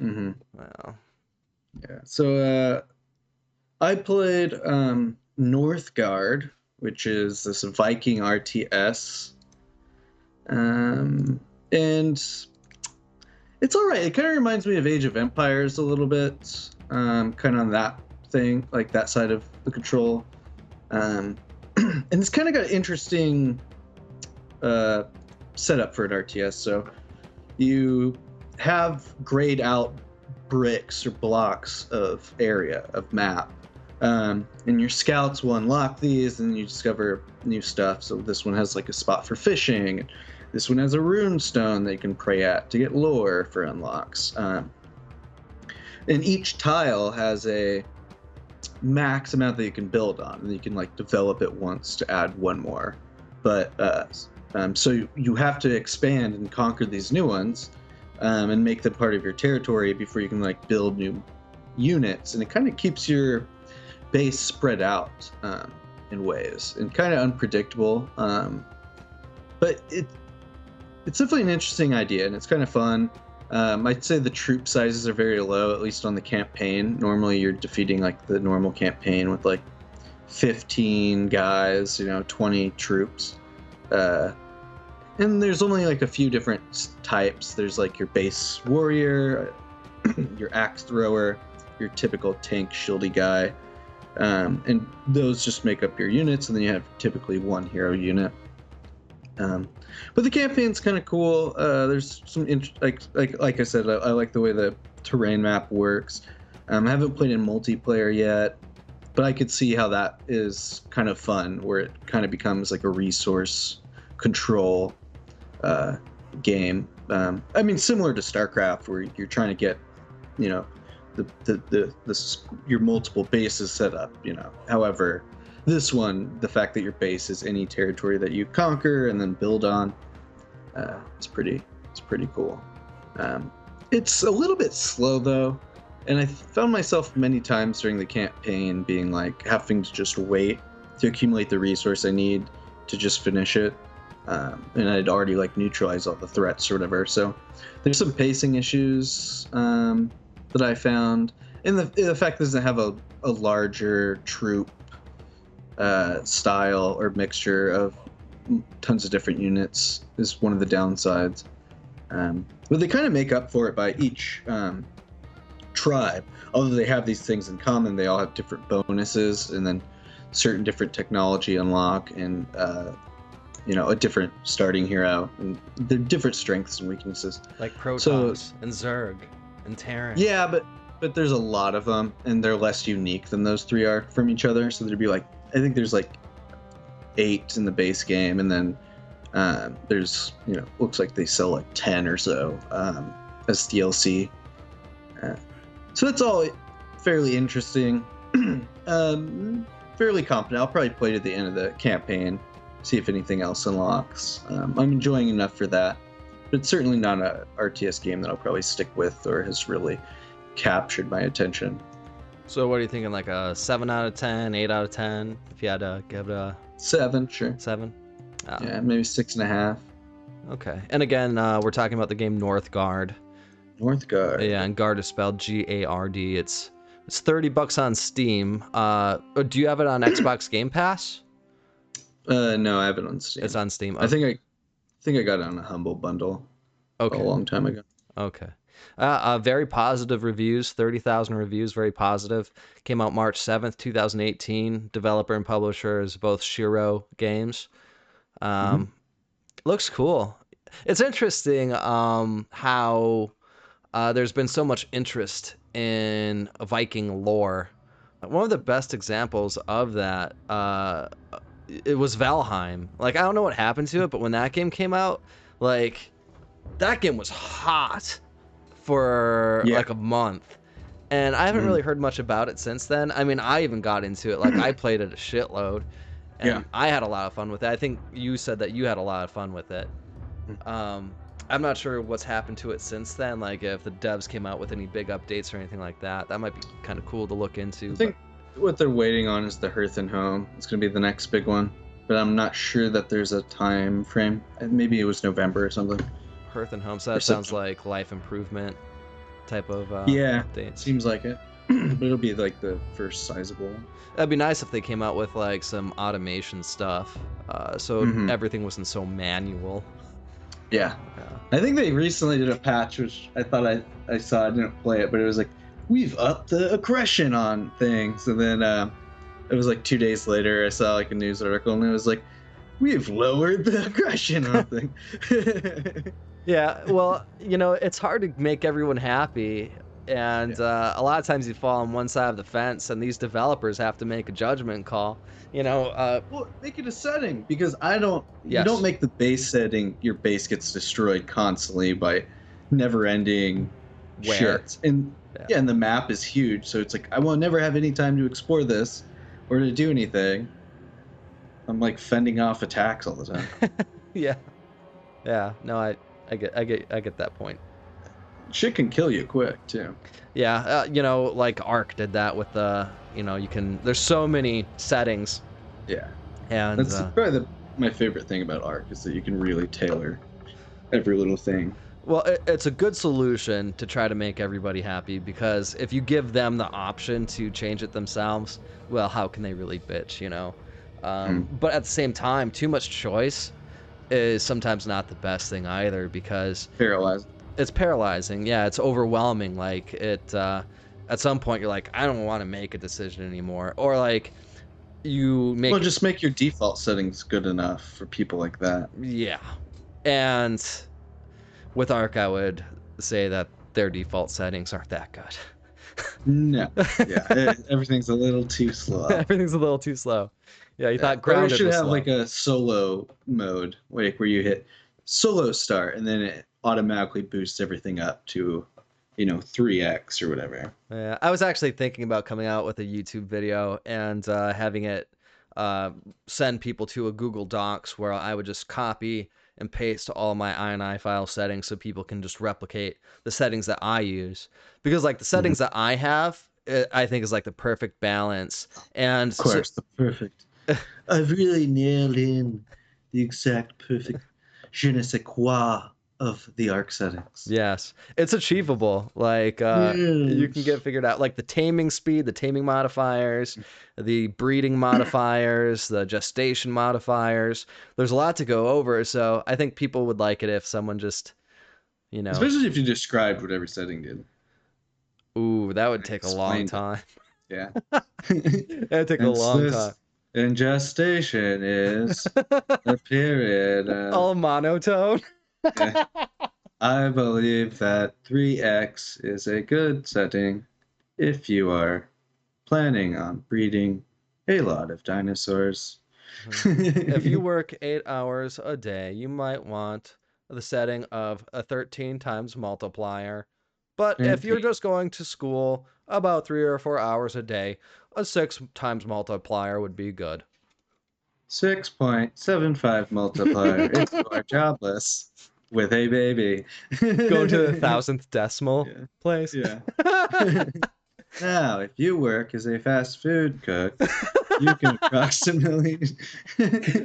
Speaker 1: Mm-hmm.
Speaker 2: Well,
Speaker 1: Yeah. So uh I played um Northgard, which is this Viking RTS. Um and it's all right. It kind of reminds me of Age of Empires a little bit. Um kind of on that thing, like that side of the control. Um and it's kind of got an interesting uh setup for an RTS. So you have grayed out bricks or blocks of area of map um, and your scouts will unlock these and you discover new stuff so this one has like a spot for fishing this one has a rune stone that you can pray at to get lore for unlocks. Um, and each tile has a max amount that you can build on and you can like develop it once to add one more. But uh, um, so you, you have to expand and conquer these new ones um, and make them part of your territory before you can like build new units. And it kind of keeps your base spread out um, in ways and kind of unpredictable um, but it it's definitely an interesting idea and it's kind of fun um, i'd say the troop sizes are very low at least on the campaign normally you're defeating like the normal campaign with like 15 guys you know 20 troops uh, and there's only like a few different types. There's like your base warrior, your axe thrower, your typical tank shieldy guy, um, and those just make up your units. And then you have typically one hero unit. Um, but the campaign's kind of cool. Uh, there's some int- like like like I said, I, I like the way the terrain map works. Um, I haven't played in multiplayer yet, but I could see how that is kind of fun, where it kind of becomes like a resource control uh, game. Um, I mean, similar to StarCraft, where you're trying to get, you know, the the the, the your multiple bases set up. You know, however, this one, the fact that your base is any territory that you conquer and then build on, uh, it's pretty it's pretty cool. Um, it's a little bit slow though, and I found myself many times during the campaign being like having to just wait to accumulate the resource I need to just finish it um, and I'd already like neutralized all the threats or whatever. So there's some pacing issues um, that I found, and the the fact that doesn't have a, a larger troop uh, style or mixture of tons of different units is one of the downsides. Um, but they kind of make up for it by each um, tribe. Although they have these things in common, they all have different bonuses and then certain different technology unlock and uh, you know a different starting hero and they're different strengths and weaknesses
Speaker 2: like Protoss
Speaker 1: So-
Speaker 2: and Zerg and Terran.
Speaker 1: yeah but but there's a lot of them and they're less unique than those three are from each other so there'd be like i think there's like eight in the base game and then um, there's you know looks like they sell like 10 or so um, as dlc uh, so that's all fairly interesting. Um, fairly competent i'll probably play to the end of the campaign see if anything else unlocks. Um, i'm enjoying enough for that but certainly not a rts game that i'll probably stick with or has really captured my attention
Speaker 2: So what are you thinking? Like a seven out of 10, 8 out of ten? If you had to give it a
Speaker 1: seven sure
Speaker 2: seven? Oh,
Speaker 1: yeah maybe six and a half
Speaker 2: Okay. And again, uh, we're talking about the game Northgard.
Speaker 1: northgard
Speaker 2: Yeah, and guard is spelled G A R D. It's it's thirty bucks on Steam. Uh, oh, do you have it on Xbox Game Pass?
Speaker 1: uh no i have it on steam
Speaker 2: It's on Steam.
Speaker 1: i think i think i got it on a humble bundle
Speaker 2: Okay.
Speaker 1: a long time ago.
Speaker 2: Okay. Uh, uh, very positive reviews, 30,000 reviews, very positive. Came out March 7th, 2018. Developer and publisher is both Shiro Games. Um, Looks cool. It's interesting um, how uh, there's been so much interest in Viking lore. One of the best examples of that, uh, it was Valheim. Like, I don't know what happened to it, but when that game came out, like, that game was hot for
Speaker 1: Yeah.
Speaker 2: like a month. And I haven't
Speaker 1: Mhm.
Speaker 2: really heard much about it since then. I mean, I even got into it. Like, I played it a shitload. And
Speaker 1: Yeah.
Speaker 2: I had a lot of fun with it. I think you said that you had a lot of fun with it.
Speaker 1: Mm.
Speaker 2: Um, I'm not sure what's happened to it since then. Like, if the devs came out with any big updates or anything like that, that might be kind of cool to look into.
Speaker 1: I think what they're waiting on is the Hearth and Home. It's going to be the next big one, but I'm not sure that there's a time frame. Maybe it was November or something.
Speaker 2: Hearth and Home, so that sounds like life improvement type of uh,
Speaker 1: Yeah.
Speaker 2: updates.
Speaker 1: Seems like it. but it'll be like the first sizable.
Speaker 2: That'd be nice if they came out with like some automation stuff, uh, so
Speaker 1: Mhm.
Speaker 2: everything wasn't so manual.
Speaker 1: Yeah.
Speaker 2: Yeah.
Speaker 1: I think they recently did a patch, which I thought I, I saw. I didn't play it, but it was like, we've upped the aggression on things. And then uh, it was like two days later, I saw like a news article, and it was like, we've lowered the aggression on things.
Speaker 2: Yeah, well, you know, it's hard to make everyone happy. And uh, a lot of times you fall on one side of the fence, and these developers have to make a judgment call. You know, uh,
Speaker 1: well, make it a setting because I don't.
Speaker 2: Yes.
Speaker 1: You don't make the base setting. Your base gets destroyed constantly by never-ending
Speaker 2: Wear.
Speaker 1: shit. And
Speaker 2: Yeah.
Speaker 1: yeah. and the map is huge, so it's like I will never have any time to explore this or to do anything. I'm like fending off attacks all the time.
Speaker 2: yeah, yeah. No, I, I get, I get, I get that point.
Speaker 1: Shit can kill you quick too.
Speaker 2: Yeah, uh, you know, like ARK did that with the, you know, you can. There's so many settings,
Speaker 1: Yeah,
Speaker 2: and
Speaker 1: that's
Speaker 2: uh,
Speaker 1: probably the, my favorite thing about ARK is that you can really tailor every little thing.
Speaker 2: Well, it, it's a good solution to try to make everybody happy because if you give them the option to change it themselves, well, how can they really bitch, you know? Um, But at the same time, too much choice is sometimes not the best thing either because
Speaker 1: Paralyzed.
Speaker 2: it's paralyzing. Yeah, it's overwhelming. Like it, uh, at some point, you're like, I don't want to make a decision anymore, or like you make
Speaker 1: Well, just make your default settings good enough for people like that.
Speaker 2: Yeah. And with ARK, I would say that their default settings aren't that good.
Speaker 1: No, yeah, everything's a little too slow.
Speaker 2: Everything's a little too slow. Yeah, you thought
Speaker 1: Or
Speaker 2: grounded
Speaker 1: we should have
Speaker 2: slow.
Speaker 1: like a solo mode, like where you hit solo start and then it automatically boosts everything up to, you know, three x or whatever.
Speaker 2: Yeah, I was actually thinking about coming out with a YouTube video and uh, having it uh, send people to a Google Docs where I would just copy and paste all my INI file settings so people can just replicate the settings that I use. Because like the settings that I have, eh, I think is like the perfect balance. And
Speaker 1: Of course, the perfect. I've really nailed in the exact perfect je ne sais quoi of the ARK settings.
Speaker 2: Yes, it's achievable. Like uh, you can get figured out, like the taming speed, the taming modifiers, the breeding modifiers, the gestation modifiers. There's a lot to go over, so I think people would like it if someone just, you know,
Speaker 1: Especially if you described what every setting did.
Speaker 2: ooh, that would take a long
Speaker 1: explained
Speaker 2: time.
Speaker 1: Yeah.
Speaker 2: That'd take a long time.
Speaker 1: And gestation is the period. uh,
Speaker 2: All monotone.
Speaker 1: yeah. I believe that 3x is a good setting if you are planning on breeding a lot of dinosaurs.
Speaker 2: if you work eight hours a day, you might want the setting of a 13 times multiplier. But if you're just going to school about three or four hours a day, a six times multiplier would be good.
Speaker 1: 6.75 multiplier if you are jobless with a baby.
Speaker 2: Go to the thousandth decimal
Speaker 1: Yeah.
Speaker 2: place.
Speaker 1: Yeah. now, if you work as a fast food cook, you can approximately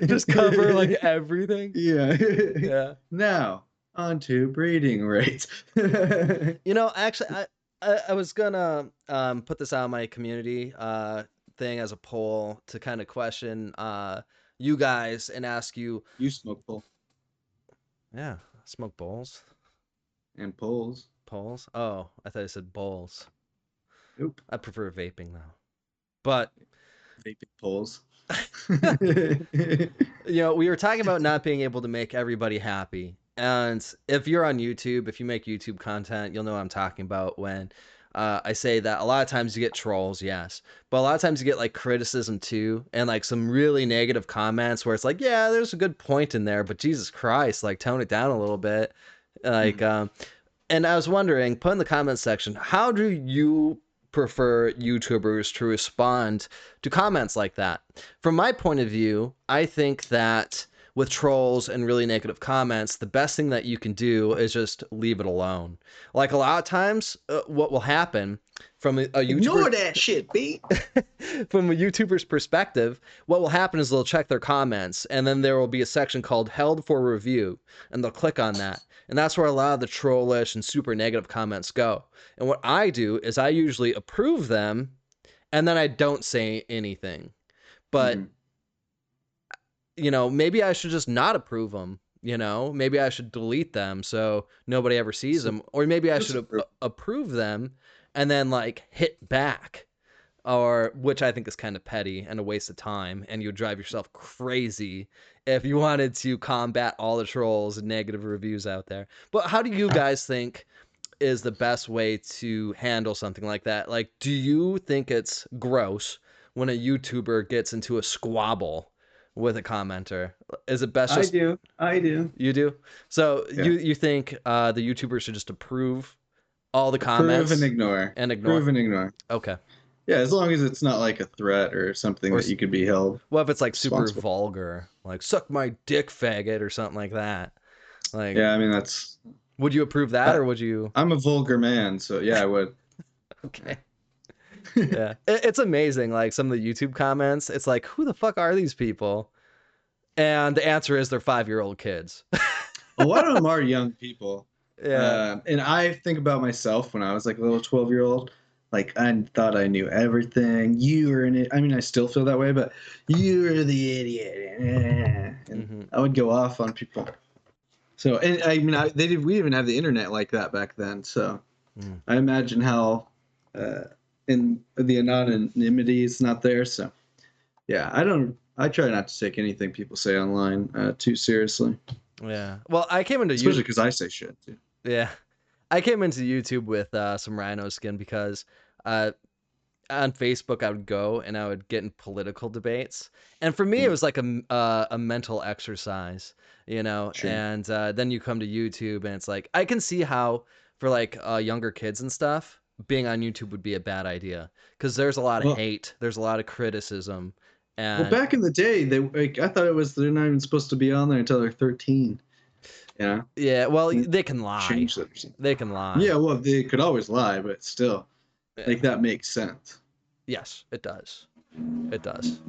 Speaker 2: just cover like everything.
Speaker 1: yeah.
Speaker 2: Yeah.
Speaker 1: Now, on to breeding rates.
Speaker 2: You know, actually, I, I, I was gonna um, put this out on my community uh, thing as a poll to kind of question uh, you guys and ask you
Speaker 1: you smoke bull.
Speaker 2: Yeah, smoke bowls.
Speaker 1: and polls.
Speaker 2: Polls? Oh, I thought I said bowls.
Speaker 1: Nope.
Speaker 2: I prefer vaping though. But
Speaker 1: Vaping polls.
Speaker 2: you know, we were talking about not being able to make everybody happy. And if you're on YouTube, if you make YouTube content, you'll know what I'm talking about when uh, I say that a lot of times you get trolls, yes, but a lot of times you get like criticism too, and like some really negative comments where it's like, yeah, there's a good point in there, but Jesus Christ, like tone it down a little bit, like. um And I was wondering, put in the comments section, how do you prefer YouTubers to respond to comments like that? From my point of view, I think that with trolls and really negative comments, the best thing that you can do is just leave it alone. Like a lot of times, uh, what will happen from a, a
Speaker 1: Ignore
Speaker 2: YouTuber
Speaker 1: that shit, B.
Speaker 2: from a YouTuber's perspective, what will happen is they'll check their comments, and then there will be a section called "Held for Review," and they'll click on that, and that's where a lot of the trollish and super negative comments go. And what I do is I usually approve them, and then I don't say anything. But
Speaker 1: Mhm.
Speaker 2: You know, maybe I should just not approve them. You know, maybe I should delete them so nobody ever sees them, or maybe I should a- approve them and then like hit back, or which I think is kind of petty and a waste of time, and you would drive yourself crazy if you wanted to combat all the trolls and negative reviews out there. But how do you guys think? is the best way to handle something like that? Like, do you think it's gross when a YouTuber gets into a squabble with a commenter? Is it best Just...
Speaker 1: I do. I do.
Speaker 2: you do? So
Speaker 1: Yeah.
Speaker 2: you you think uh, the YouTuber should just approve all the
Speaker 1: Prove
Speaker 2: comments
Speaker 1: and ignore.
Speaker 2: and ignore?
Speaker 1: Prove and ignore.
Speaker 2: Okay.
Speaker 1: Yeah, as long as it's not like a threat or something
Speaker 2: Or
Speaker 1: that you could be held.
Speaker 2: What if it's like super vulgar, like "suck my dick, faggot" or something like that? Like,
Speaker 1: Yeah, I mean that's.
Speaker 2: would you approve that
Speaker 1: Uh,
Speaker 2: or would you?
Speaker 1: I'm a vulgar man, so yeah, I would.
Speaker 2: Okay. Yeah, it, it's amazing. Like some of the YouTube comments, it's like, who the fuck are these people? And the answer is they're five year old kids.
Speaker 1: a lot of them are young people.
Speaker 2: yeah.
Speaker 1: Uh, and I think about myself when I was like a little 12 year old. Like, I thought I knew everything. You were in it. I mean, I still feel that way, but you're the idiot. And
Speaker 2: Mhm.
Speaker 1: I would go off on people. So, and I mean, I, they did, we didn't have the internet like that back then. So
Speaker 2: Mm.
Speaker 1: I imagine how, uh, in the anonymity is not there. So, yeah, I don't, I try not to take anything people say online uh, too seriously,
Speaker 2: Yeah. Well, I came into
Speaker 1: especially because I say shit too.
Speaker 2: Yeah. I came into YouTube with uh, some rhino skin because uh, on Facebook I would go and I would get in political debates, and for me it
Speaker 1: Mm.
Speaker 2: was like a uh, a mental exercise, you know.
Speaker 1: Sure.
Speaker 2: And uh, then you come to YouTube and it's like I can see how for like uh, younger kids and stuff being on YouTube would be a bad idea because there's a lot of
Speaker 1: Well-
Speaker 2: hate, there's a lot of criticism, and
Speaker 1: Well, back in the day, they like I thought it was they're not even supposed to be on there until they're 13. Yeah,
Speaker 2: yeah, well
Speaker 1: Mm.
Speaker 2: they can lie,
Speaker 1: change that.
Speaker 2: they can lie.
Speaker 1: Yeah, well, they could always lie, but still,
Speaker 2: Yeah.
Speaker 1: like that makes sense.
Speaker 2: Yes, it does. It does.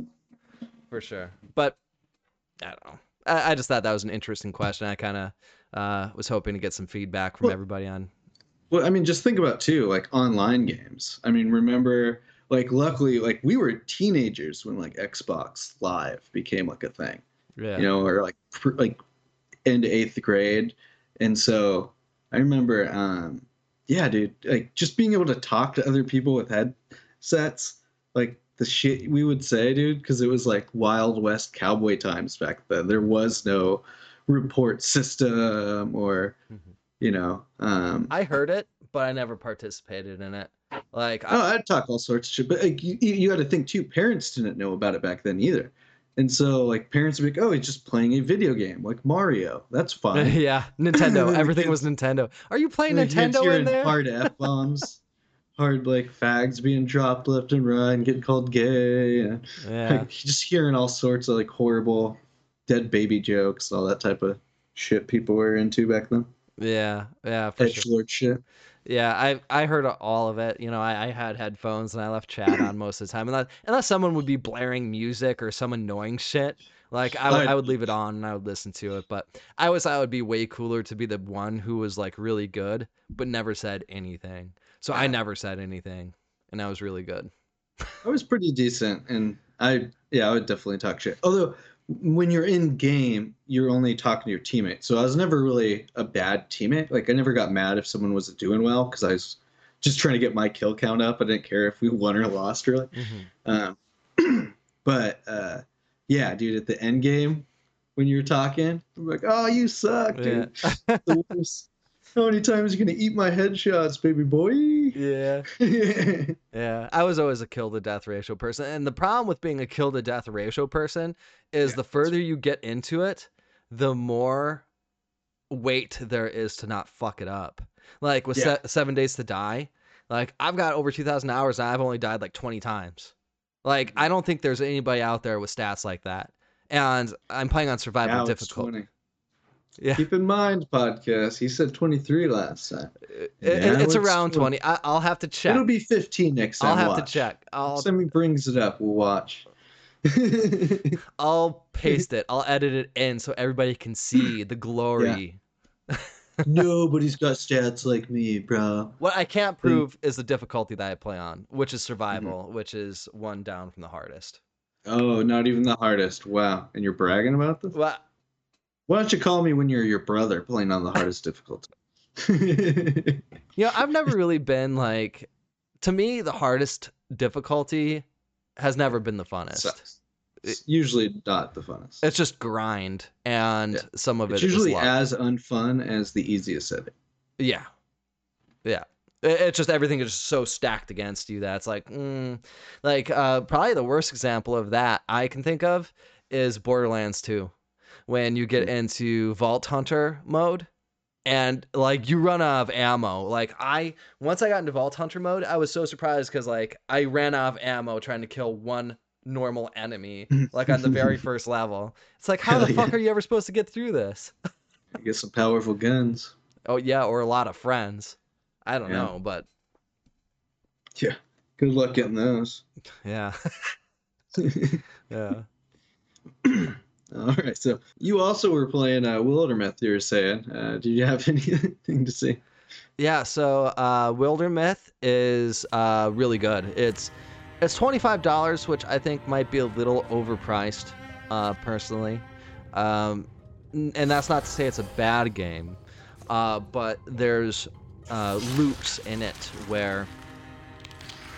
Speaker 2: For sure. But I don't know. I, I just thought that was an interesting question. I kind of uh, was hoping to get some feedback from
Speaker 1: Well-
Speaker 2: everybody on.
Speaker 1: Well, I mean, just think about too, like online games. I mean, remember, like, luckily, like we were teenagers when like Xbox Live became like a thing.
Speaker 2: Yeah.
Speaker 1: you know, or like pr- like end eighth grade, and so I remember, um, yeah, dude, like just being able to talk to other people with headsets, like the shit we would say, dude, because it was like Wild West cowboy times back then. There was no report system or
Speaker 2: Mhm.
Speaker 1: You know, um,
Speaker 2: I heard it, but I never participated in it. Like,
Speaker 1: Oh,
Speaker 2: I,
Speaker 1: I'd talk all sorts of shit, but like you, you got to think too. Parents didn't know about it back then either, and so like parents would be like, "Oh, he's just playing a video game like Mario. That's fine."
Speaker 2: yeah, Nintendo. Everything was Nintendo. Are you playing Nintendo in
Speaker 1: hearing
Speaker 2: there?
Speaker 1: Hard f bombs, hard like fags being dropped left and right, and getting called gay, and
Speaker 2: Yeah.
Speaker 1: like, just hearing all sorts of like horrible dead baby jokes, all that type of shit people were into back then.
Speaker 2: Yeah. Yeah. For.
Speaker 1: Edge lord shit.
Speaker 2: Yeah, I I heard all of it. You know, I, I had headphones and I left chat on most of the time, unless unless someone would be blaring music or some annoying shit. Like I
Speaker 1: I-
Speaker 2: I would leave it on and I would listen to it. But I always thought it would be way cooler to be the one who was like really good but never said anything. So I never said anything, and I was really good.
Speaker 1: I was pretty decent, and I yeah, I would definitely talk shit. Although when you're in game, you're only talking to your teammate. So I was never really a bad teammate. Like I never got mad if someone wasn't doing well because I was just trying to get my kill count up. I didn't care if we won or lost really.
Speaker 2: Mhm.
Speaker 1: Um, but uh, yeah, dude, at the end game when you're talking, I'm like, oh, you suck, dude.
Speaker 2: Yeah.
Speaker 1: The worst. How many times are you gonna eat my headshots, baby boy?
Speaker 2: yeah. Yeah, I was always a kill to death ratio person. And the problem with being a kill to death ratio person is
Speaker 1: Yeah,
Speaker 2: the further you get into it, the more weight there is to not fuck it up. Like with
Speaker 1: Yeah.
Speaker 2: se- 7 Days to Die, like I've got over 2000 hours and I've only died like 20 times. Like mm. I don't think there's anybody out there with stats like that. And I'm playing on survival
Speaker 1: Now it's
Speaker 2: difficult.
Speaker 1: 20.
Speaker 2: Yeah.
Speaker 1: Keep in mind, podcast. He said 23 last time.
Speaker 2: It- it's around
Speaker 1: 20.
Speaker 2: 20. I, I'll have to check.
Speaker 1: It'll be 15 next time.
Speaker 2: I'll have
Speaker 1: watch.
Speaker 2: to check. I'll
Speaker 1: time brings it up, we'll watch.
Speaker 2: I'll paste it. I'll edit it in so everybody can see the glory.
Speaker 1: Nobody's got stats like me, bro.
Speaker 2: What I can't prove is the difficulty that I play on, which is
Speaker 1: Mm-hmm.
Speaker 2: survival, which is one down from the hardest.
Speaker 1: Oh, not even the hardest. Wow. And you're bragging about this?
Speaker 2: Well,
Speaker 1: Why don't you call me when you're your brother playing on the hardest difficulty?
Speaker 2: you know, I've never really been like to me the hardest difficulty has never been the funnest.
Speaker 1: Sucks. It's usually not the funnest.
Speaker 2: It's just grind and
Speaker 1: Yeah.
Speaker 2: some of
Speaker 1: It's
Speaker 2: it is
Speaker 1: usually as unfun as the easiest setting.
Speaker 2: Yeah. Yeah. It's just everything is just so stacked against you that it's like, mm, like uh, probably the worst example of that I can think of is Borderlands 2, when you get into Vault Hunter mode, and like you run out of ammo. Like I once I got into Vault Hunter mode, I was so surprised because like I ran out of ammo trying to kill one normal enemy, like on the very first level. It's like how the fuck
Speaker 1: yeah.
Speaker 2: are you ever supposed to get through this?
Speaker 1: You get some powerful guns.
Speaker 2: Oh yeah, or a lot of friends. I don't
Speaker 1: Yeah.
Speaker 2: know, but
Speaker 1: Yeah. Good luck getting those.
Speaker 2: yeah, yeah.
Speaker 1: All right. So you also were playing uh, Wildermyth, you were saying. Uh, did you have anything to say?
Speaker 2: Yeah, so uh, Wildermyth is uh, really good. It's it's twenty five dollars, which I think might be a little overpriced, uh, personally. Um, and that's not to say it's a bad game, uh, but there's uh, loops in it where,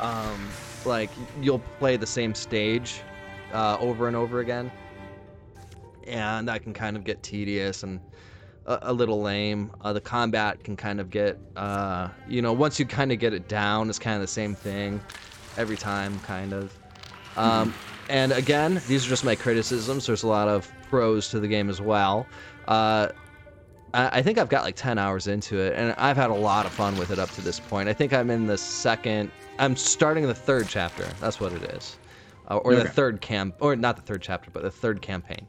Speaker 2: um, like you'll play the same stage uh, over and over again, and that can kind of get tedious and a, a little lame. Uh, the combat can kind of get, uh, you know, once you kind of get it down, it's kind of the same thing every time, kind of. Um, and again, these are just my criticisms. There's a lot of pros to the game as well. Uh, I I think I've got like 10 hours into it, and I've had a lot of fun with it up to this point. I think I'm in the second, I'm starting the third chapter. That's what it is. Uh, or the third camp, or not the third chapter, but the third campaign.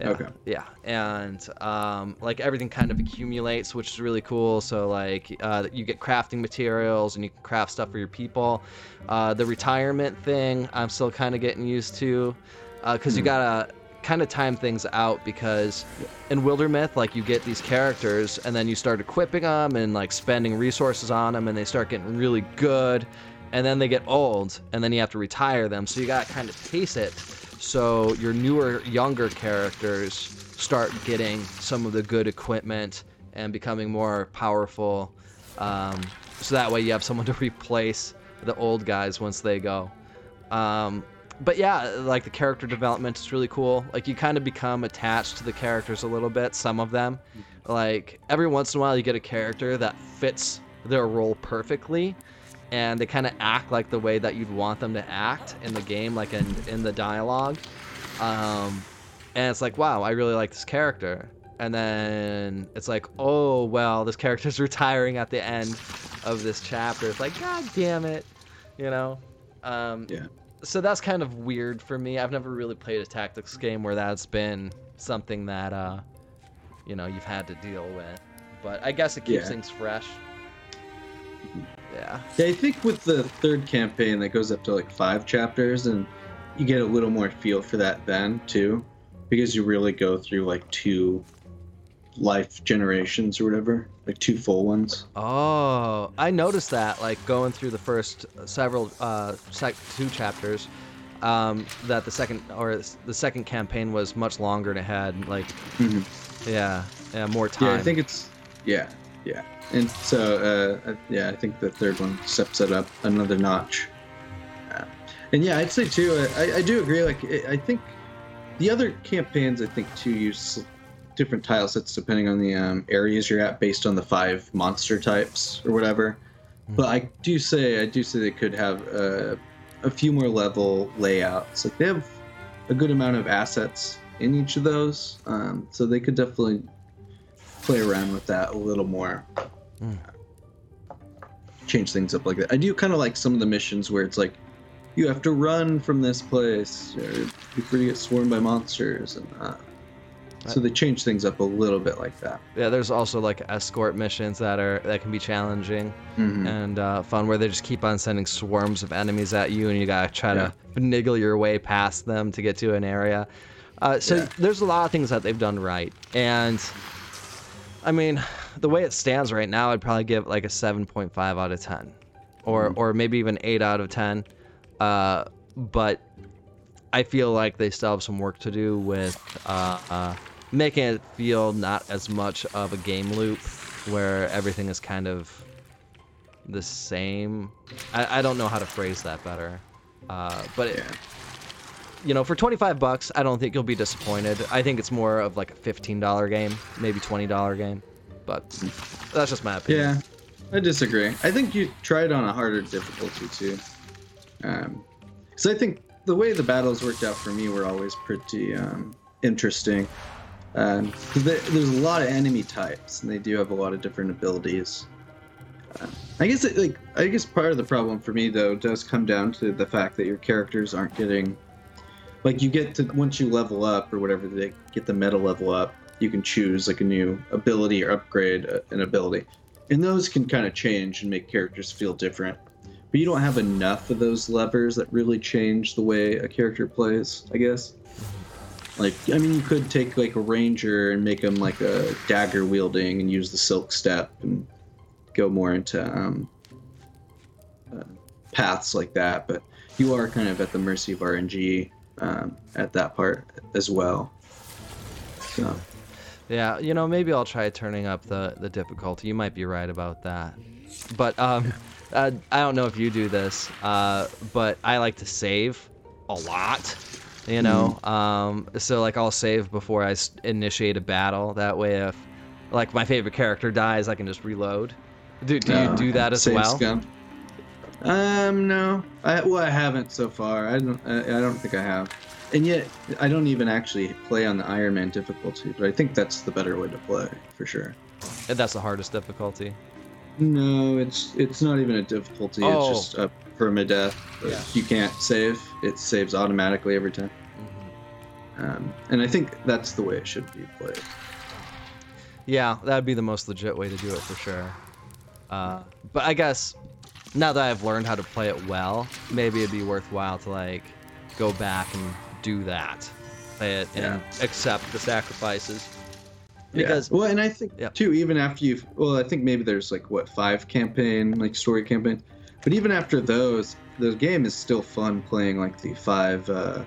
Speaker 2: Yeah,
Speaker 1: Okay.
Speaker 2: Yeah, and um, like everything kind of accumulates, which is really cool. So like uh, you get crafting materials and you can craft stuff for your people. Uh, the retirement thing, I'm still kind of getting used to, because you gotta kind of time things out because in Wildermyth, like you get these characters and then you start equipping them and like spending resources on them, and they start getting really good, and then they get old, and then you have to retire them. So you gotta kind of pace it so your newer, younger characters start getting some of the good equipment and becoming more powerful. Um, so that way you have someone to replace the old guys once they go. Um, but yeah, like the character development is really cool. Like you kind of become attached to the characters a little bit, some of them. Like every once in a while you get a character that fits their role perfectly and they kind of act like the way that you'd want them to act in the game, like in in the dialogue. Um, and it's like, wow, I really like this character. And then it's like, oh well, this character's retiring at the end of this chapter. It's like, god damn it, you know. Um,
Speaker 1: Yeah.
Speaker 2: So that's kind of weird for me. I've never really played a tactics game where that's been something that uh, you know, you've had to deal with. But I guess it keeps
Speaker 1: Yeah.
Speaker 2: things fresh. Yeah.
Speaker 1: Yeah, I think with the third campaign that goes up to like five chapters, and you get a little more feel for that then too, because you really go through like two life generations or whatever, like two full ones.
Speaker 2: Oh, I noticed that. Like going through the first several, uh, sec- two chapters, um, that the second or the second campaign was much longer and it had like
Speaker 1: Mhm.
Speaker 2: yeah yeah more time.
Speaker 1: Yeah, I think it's yeah, yeah. And so uh, yeah, I think the third one steps it up another notch. Uh, and yeah, I'd say too. uh, I, I do agree. Like I think the other campaigns, I think too, use different tile sets depending on the um, areas you're at, based on the five monster types or whatever. But I do say I do say they could have uh, a few more level layouts. Like they have a good amount of assets in each of those, um, so they could definitely play around with that a little more.
Speaker 2: Mm.
Speaker 1: Change things up like that. I do kind of like some of the missions where it's like you have to run from this place or before you get swarmed by monsters, and uh, so they change things up a little bit like that.
Speaker 2: yeah, there's also like escort missions that are that can be challenging
Speaker 1: Mhm.
Speaker 2: and uh, fun where they just keep on sending swarms of enemies at you and you gotta try to finagle your way past them to get to an area. Uh, so
Speaker 1: Yeah.
Speaker 2: there's a lot of things that they've done right, and I mean, the way it stands right now, I'd probably give like a 7.5 out of 10, or or maybe even 8 out of 10. Uh, but I feel like they still have some work to do with uh, uh, making it feel not as much of a game loop where everything is kind of the same. I, I don't know how to phrase that better. Uh, but it,
Speaker 1: Yeah.
Speaker 2: you know, for 25 bucks, I don't think you'll be disappointed. I think it's more of like a $15 game, maybe $20 game. But that's just my opinion.
Speaker 1: Yeah, I disagree. I think you tried it on a harder difficulty too. Um, because I think the way the battles worked out for me were always pretty um, interesting. Um, 'cause there, there's a lot of enemy types, and they do have a lot of different abilities. Uh, I guess it, like I guess part of the problem for me though does come down to the fact that your characters aren't getting like you get to once you level up or whatever they get the meta level up you can choose like a new ability or upgrade an ability. And those can kind of change and make characters feel different. But you don't have enough of those levers that really change the way a character plays i guess. Like i mean you could take like a ranger and make him like a dagger wielding and use the silk step and go more into um, uh, paths like that. But you are kind of at the mercy of rng um, at that part as well. So
Speaker 2: Yeah, you know, maybe I'll try turning up the, the difficulty. You might be right about that. But um, uh, I don't know if you do this, uh, but I like to save a lot. You know, um, so like I'll save before I initiate a battle. That way, if like my favorite character dies, I can just reload. Do, do you
Speaker 1: Uh,
Speaker 2: do that as well?
Speaker 1: scum. Um, no. I well, I haven't so far. I don't. I, I don't think I have. And yet, I don't even actually play on the Iron Man difficulty. But I think that's the better way to play for sure.
Speaker 2: And That's the hardest difficulty.
Speaker 1: No, it's it's not even a difficulty.
Speaker 2: Oh.
Speaker 1: It's just a permadeath.
Speaker 2: Yeah.
Speaker 1: You can't save. It saves automatically every time.
Speaker 2: Mm-hmm.
Speaker 1: Um, and I think that's the way it should be played.
Speaker 2: Yeah, that'd be the most legit way to do it for sure. Uh, but I guess now that I've learned how to play it well, maybe it'd be worthwhile to like go back and do that, it and accept the sacrifices. Because
Speaker 1: yeah. well, and I think
Speaker 2: Yeah.
Speaker 1: too, even after you've well, I think maybe there's like what five campaign like story campaign, but even after those, the game is still fun playing like the five, uh,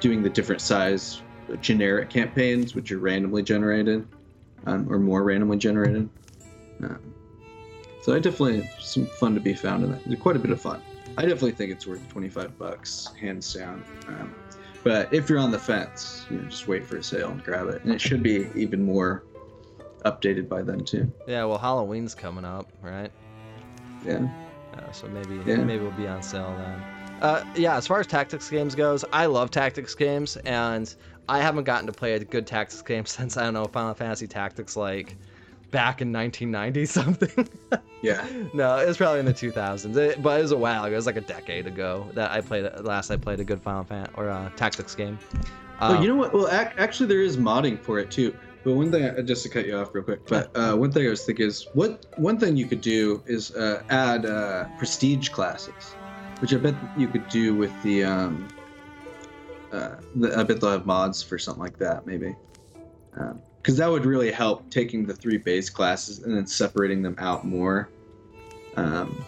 Speaker 1: doing the different size generic campaigns, which are randomly generated, um, or more randomly generated. Um, so I definitely some fun to be found in that. There's quite a bit of fun. I definitely think it's worth 25 bucks, hands down. Um, but if you're on the fence, you know, just wait for a sale and grab it. And it should be even more updated by then too.
Speaker 2: yeah, well Halloween's coming up, right?
Speaker 1: Yeah.
Speaker 2: Uh, so maybe
Speaker 1: Yeah.
Speaker 2: maybe we'll be on sale then. Uh, yeah, as far as tactics games goes, I love tactics games, and I haven't gotten to play a good tactics game since I don't know Final Fantasy Tactics like back in 1990 something.
Speaker 1: Yeah.
Speaker 2: no, it was probably in the 2000s, it, but it was a while ago. It was like a decade ago that I played last. I played a good Final Fan or uh, tactics game.
Speaker 1: Oh,
Speaker 2: Um,
Speaker 1: you know what? Well, ac- actually, there is modding for it too. But one thing, uh, just to cut you off real quick, but uh, one thing I was thinking is, what one thing you could do is uh, add uh, prestige classes, which I bet you could do with the. Um, uh, the I bet they'll have mods for something like that, maybe. Because that would really help taking the three base classes and then separating them out more. Um,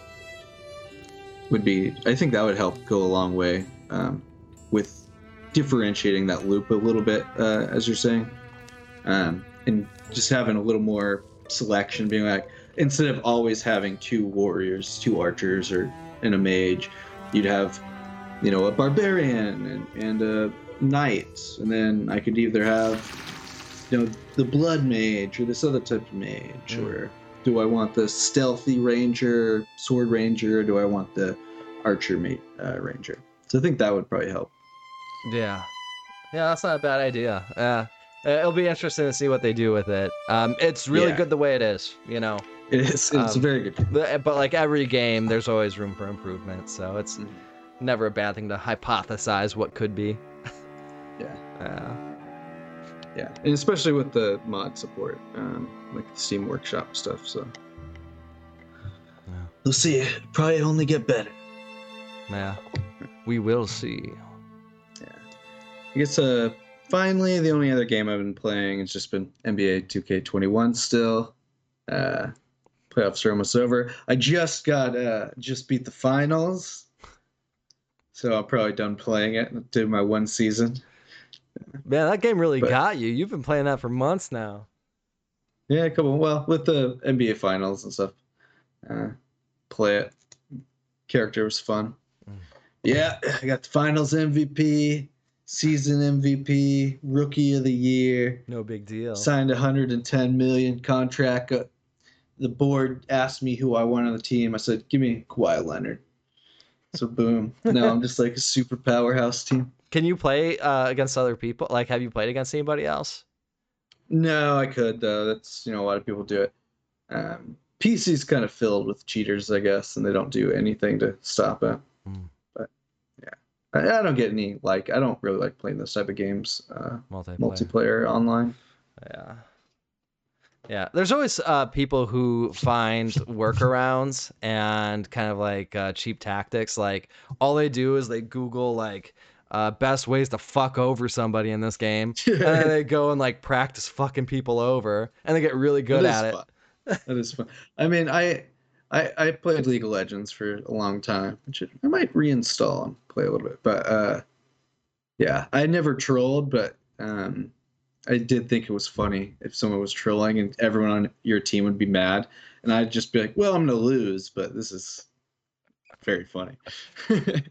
Speaker 1: would be, I think that would help go a long way. Um, with differentiating that loop a little bit, uh, as you're saying, um, and just having a little more selection, being like instead of always having two warriors, two archers, or and a mage, you'd have you know a barbarian and, and a knight, and then I could either have you know the blood mage or this other type of mage,
Speaker 2: Mm.
Speaker 1: or do I want the stealthy ranger, sword ranger, or do I want the archer mate uh, ranger? So I think that would probably help.
Speaker 2: Yeah, yeah, that's not a bad idea. Yeah, Uh, it'll be interesting to see what they do with it. Um, it's really
Speaker 1: Yeah.
Speaker 2: good the way it is, you know.
Speaker 1: It is. It's
Speaker 2: Um,
Speaker 1: very good.
Speaker 2: But, but like every game, there's always room for improvement. So it's
Speaker 1: Mhm.
Speaker 2: never a bad thing to hypothesize what could be.
Speaker 1: Yeah.
Speaker 2: Yeah.
Speaker 1: Yeah, and especially with the mod support, um, like the Steam Workshop stuff. So
Speaker 2: Yeah.
Speaker 1: we'll see. Probably only get better.
Speaker 2: Yeah. We will see.
Speaker 1: Yeah. I guess uh, finally the only other game I've been playing has just been NBA 2K21. Still, uh, playoffs are almost over. I just got uh, just beat the finals, so I'm probably done playing it. Did my one season.
Speaker 2: Man, that game really
Speaker 1: But-
Speaker 2: got you. You've been playing that for months now.
Speaker 1: Yeah, a couple. Well, with the NBA finals and stuff, uh, play it. Character was fun.
Speaker 2: Mm.
Speaker 1: Yeah, I got the finals MVP, season MVP, rookie of the year.
Speaker 2: No big deal.
Speaker 1: Signed a 110 million contract. Uh, the board asked me who I want on the team. I said, "Give me Kawhi Leonard." So boom. now I'm just like a super powerhouse team.
Speaker 2: Can you play uh, against other people? Like, have you played against anybody else?
Speaker 1: No, I could though. That's you know a lot of people do it. Um, PC's kind of filled with cheaters, I guess, and they don't do anything to stop it.
Speaker 2: Hmm.
Speaker 1: But yeah, I, I don't get any like. I don't really like playing those type of games, uh,
Speaker 2: Multiplayer.
Speaker 1: multiplayer online.
Speaker 2: Yeah. Yeah, there's always uh, people who find workarounds and kind of like uh, cheap tactics. Like all they do is they Google like uh, best ways to fuck over somebody in this game, and then they go and like practice fucking people over, and they get really good at it.
Speaker 1: fun. That is fun. I mean, I, I I played League of Legends for a long time, which I might reinstall and play a little bit. But uh, yeah, I never trolled, but um, I did think it was funny if someone was trolling and everyone on your team would be mad, and I'd just be like, "Well, I'm gonna lose, but this is very funny."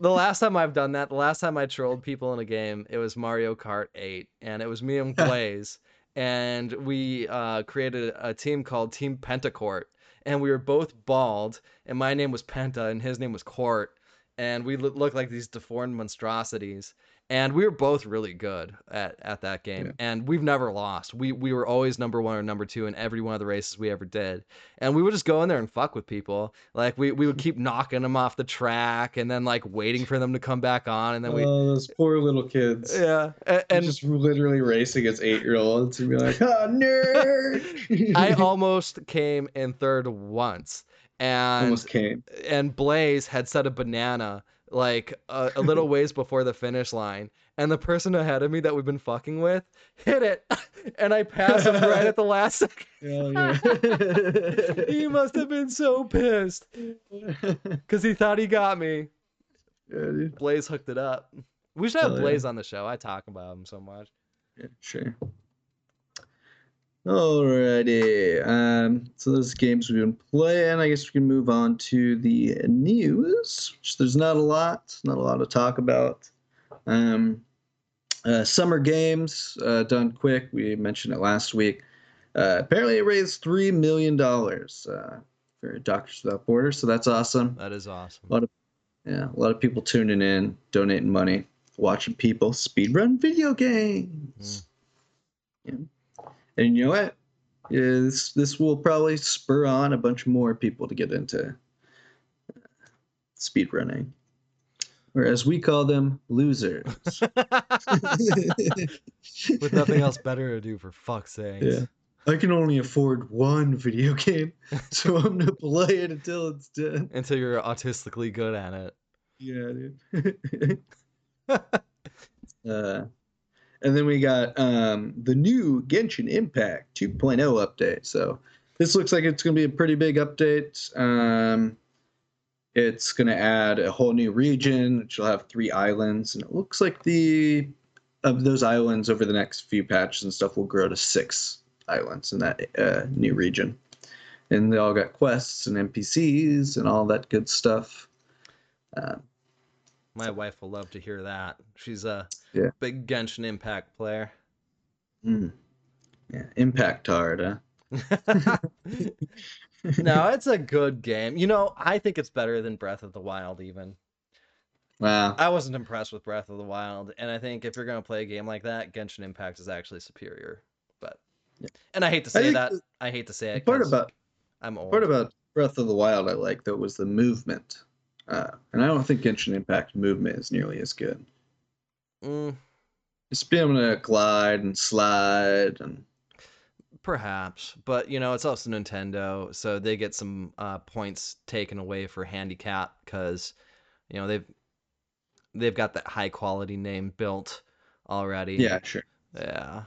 Speaker 2: The last time I've done that, the last time I trolled people in a game, it was Mario Kart 8, and it was me and Blaze, and we uh, created a team called Team Pentacourt, and we were both bald, and my name was Penta, and his name was Court, and we loo- looked like these deformed monstrosities, and we were both really good at, at that game,
Speaker 1: Yeah.
Speaker 2: and we've never lost. We we were always number one or number two in every one of the races we ever did, and we would just go in there and fuck with people. Like we we would keep knocking them off the track, and then like waiting for them to come back on, and then we
Speaker 1: oh, those poor little kids.
Speaker 2: yeah,
Speaker 1: And
Speaker 2: and
Speaker 1: just literally race against eight-year-olds and be like, "Ah, nerd!"
Speaker 2: I almost came in third once, and
Speaker 1: almost came.
Speaker 2: and Blaze had set a banana like a, a little ways before the finish line, and the person ahead of me that we've been fucking with hit it, and I passed him right at the last second.
Speaker 1: Yeah.
Speaker 2: he must have been so pissed because he thought he got me.
Speaker 1: Yeah.
Speaker 2: Blaze hooked it up. We should have
Speaker 1: Hell yeah.
Speaker 2: Blaze on the show. I talk about him so much.
Speaker 1: Yeah, sure. Alrighty. Um, so those games we've been playing. I guess we can move on to the news. Which there's not a lot, not a lot to talk about. Um, uh, summer games uh, done quick. We mentioned it last week. Uh, apparently, it raised three million dollars uh, for Doctors Without Borders, so that's awesome.
Speaker 2: That is awesome.
Speaker 1: What Yeah, a lot of people tuning in, donating money, watching people speedrun video games. Yeah. And you know what? Yeah, this will probably spur on a bunch more people to get into speedrunning. Whereas we call them losers.
Speaker 2: With nothing else better to do, for fuck's sake.
Speaker 1: Yeah. I can only afford one video game, so I'm gonna play it until it's done.
Speaker 2: Until you're autistically good at it.
Speaker 1: Yeah, dude. uh, and then we got um, the new Genshin Impact 2.0 update. So this looks like it's going to be a pretty big update. Um, It's going to add a whole new region, which will have three islands, and it looks like the of those islands over the next few patches and stuff will grow to six islands in that uh, new region, and they all got quests and NPCs and all that good stuff. Uh,
Speaker 2: My wife will love to hear that. She's a
Speaker 1: Yeah.
Speaker 2: big Genshin Impact player.
Speaker 1: mm, yeah, impact hard, huh?
Speaker 2: no, it's a good game. You know, I think it's better than Breath of the Wild even.
Speaker 1: Wow.
Speaker 2: I wasn't impressed with Breath of the Wild, and I think if you're going to play a game like that, Genshin Impact is actually superior. But
Speaker 1: Yeah.
Speaker 2: and I hate to say
Speaker 1: think
Speaker 2: that.
Speaker 1: the-
Speaker 2: I hate to say it.
Speaker 1: part about
Speaker 2: I'm old.
Speaker 1: part about Breath of the Wild I like though was the movement, uh, and I don't think Genshin Impact movement is nearly as good.
Speaker 2: Mm,
Speaker 1: Just being able to glide and slide and
Speaker 2: perhaps, but you know, it's also Nintendo, so they get some uh, points taken away for handicap because you know they've they've got that high quality name built already.
Speaker 1: yeah, sure.
Speaker 2: Yeah.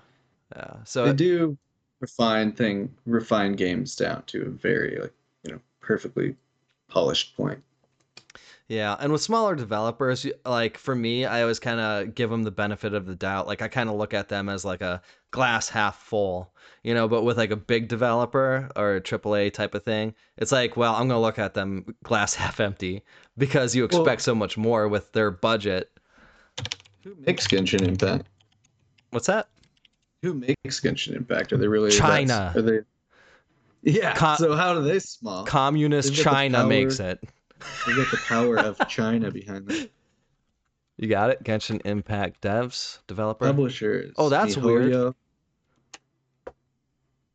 Speaker 2: Yeah. So
Speaker 1: They do refine thing refine games down to a very like you know perfectly polished point.
Speaker 2: Yeah, and with smaller developers, like for me, I always kind of give them the benefit of the doubt. Like I kind of look at them as like a glass half full, you know. But with like a big developer or a AAA type of thing, it's like, well, I'm gonna look at them glass half empty because you
Speaker 1: Well-
Speaker 2: expect so much more with their budget.
Speaker 1: Who makes Genshin Impact?
Speaker 2: What's that?
Speaker 1: Who makes Genshin Impact? Are they really
Speaker 2: China.
Speaker 1: Are they? Yeah.
Speaker 2: Co-
Speaker 1: so how do they small?
Speaker 2: Communist China makes it.
Speaker 1: They got the power of China behind them.
Speaker 2: You got it. Genshin Impact devs developer.
Speaker 1: Publishers.
Speaker 2: Oh, that's weird.
Speaker 1: MiHoYo,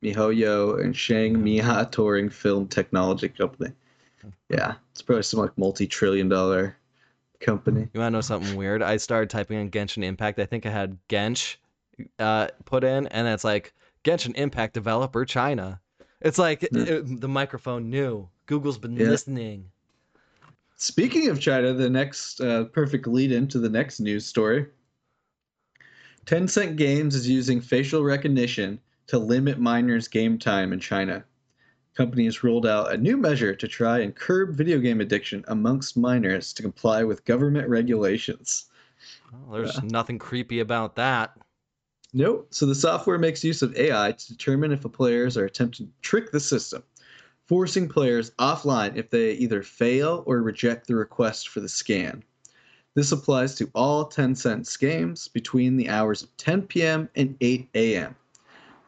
Speaker 1: MiHoYo and Shang Miha Touring Film Technology Company. Yeah, it's probably some like multi-trillion dollar company.
Speaker 2: You want to know something weird? I started typing in Genshin Impact. I think I had Gensh uh, put in, and it's like Genshin Impact developer China. It's like
Speaker 1: Yeah.
Speaker 2: it- the microphone knew. Google's been
Speaker 1: Yeah.
Speaker 2: listening.
Speaker 1: Speaking of China, the next uh, perfect lead into the next news story. Tencent Games is using facial recognition to limit minors' game time in China. Company has rolled out a new measure to try and curb video game addiction amongst minors to comply with government regulations.
Speaker 2: Well, there's nothing creepy about that.
Speaker 1: Nope. So the software makes use of AI to determine if a players are attempting to trick the system, forcing players offline if they either fail or reject the request for the scan. This applies to all Tencent games between the hours of 10 p.m. and 8 a.m.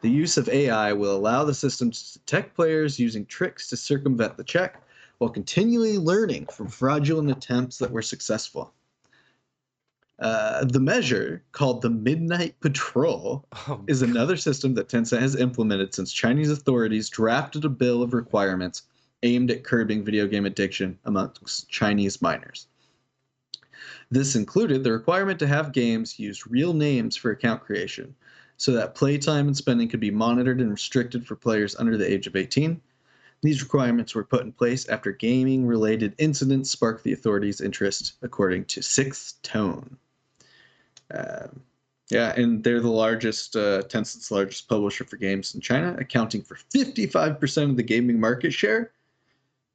Speaker 1: The use of AI will allow the system to detect players using tricks to circumvent the check while continually learning from fraudulent attempts that were successful. Uh, the measure, called the Midnight Patrol,
Speaker 2: Oh,
Speaker 1: is another system that Tencent has implemented since Chinese authorities drafted a bill of requirements aimed at curbing video game addiction amongst Chinese minors. This included the requirement to have games use real names for account creation, so that playtime and spending could be monitored and restricted for players under the age of 18. These requirements were put in place after gaming related incidents sparked the authorities' interest, according to Sixth Tone. Um, yeah, and they're the largest, uh, Tencent's largest publisher for games in China, accounting for 55% of the gaming market share,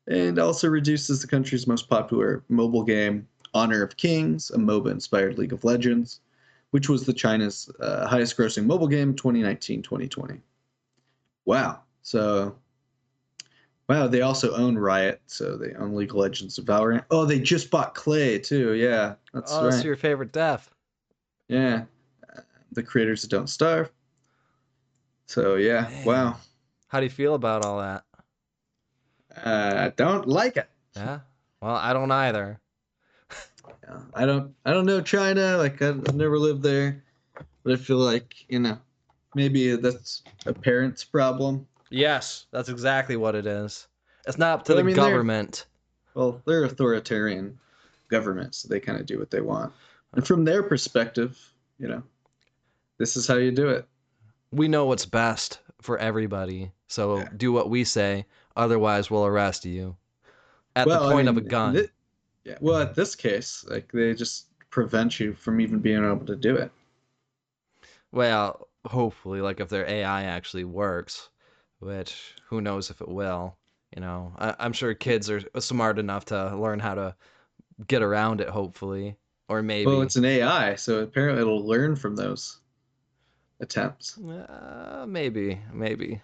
Speaker 1: and also reduces the country's most popular mobile game, Honor of Kings, a MOBA inspired League of Legends, which was the China's uh, highest grossing mobile game 2019 2020. Wow. So, wow, they also own Riot, so they own League of Legends and Valorant. Oh, they just bought Klei, too. Yeah, that's
Speaker 2: oh,
Speaker 1: right.
Speaker 2: that's your favorite death.
Speaker 1: Yeah, the creators Don't Starve. So yeah,
Speaker 2: Man.
Speaker 1: wow.
Speaker 2: How do you feel about all that?
Speaker 1: Uh, don't like it.
Speaker 2: Yeah. Well, I don't either.
Speaker 1: Yeah, I don't. I don't know China. Like I've never lived there, but I feel like you know, maybe that's a parent's problem.
Speaker 2: Yes, that's exactly what it is. It's not up to
Speaker 1: I
Speaker 2: the
Speaker 1: mean, they're-
Speaker 2: government.
Speaker 1: Well, they're authoritarian governments, so they kind of do what they want. And from their perspective, you know, this is how you do it.
Speaker 2: We know what's best for everybody. So
Speaker 1: Yeah.
Speaker 2: do what we say, otherwise we'll arrest you. At
Speaker 1: Well,
Speaker 2: the
Speaker 1: I
Speaker 2: point of a gun.
Speaker 1: thi- yeah. Well, at this case, like they just prevent you from even being able to do it.
Speaker 2: Well, hopefully, like if their AI actually works, which who knows if it will. You know, I, I'm sure kids are smart enough to learn how to get around it. Hopefully, or maybe.
Speaker 1: Well, it's an AI, so apparently it'll learn from those attempts.
Speaker 2: Uh, maybe, maybe.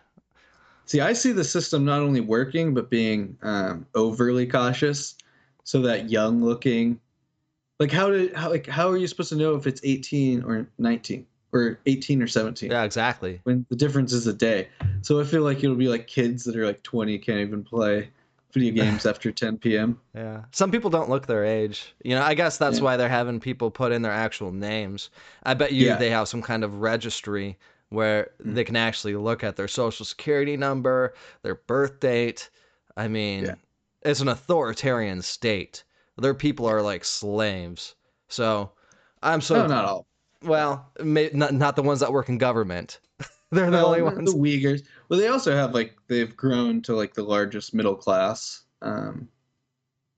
Speaker 1: See, I see the system not only working but being um, overly cautious, so that young-looking, like how did how like how are you supposed to know if it's 18 or 19 or 18 or 17
Speaker 2: Yeah, exactly.
Speaker 1: when the difference is a day? So I feel like it'll be like kids that are like 20 can't even play video games after 10 p.m.
Speaker 2: Yeah. Some people don't look their age. You know, I guess that's
Speaker 1: Yeah.
Speaker 2: why they're having people put in their actual names. I bet you
Speaker 1: Yeah.
Speaker 2: they have some kind of registry where
Speaker 1: Mm.
Speaker 2: they can actually look at their social security number, their birth date. I mean,
Speaker 1: Yeah.
Speaker 2: it's an authoritarian state. Their people are like slaves. So, I'm so
Speaker 1: no, not all.
Speaker 2: well, may, not not the ones that work in government. They're the only ones.
Speaker 1: The Uyghurs. Well, they also have like they've grown to like the largest middle class. Um,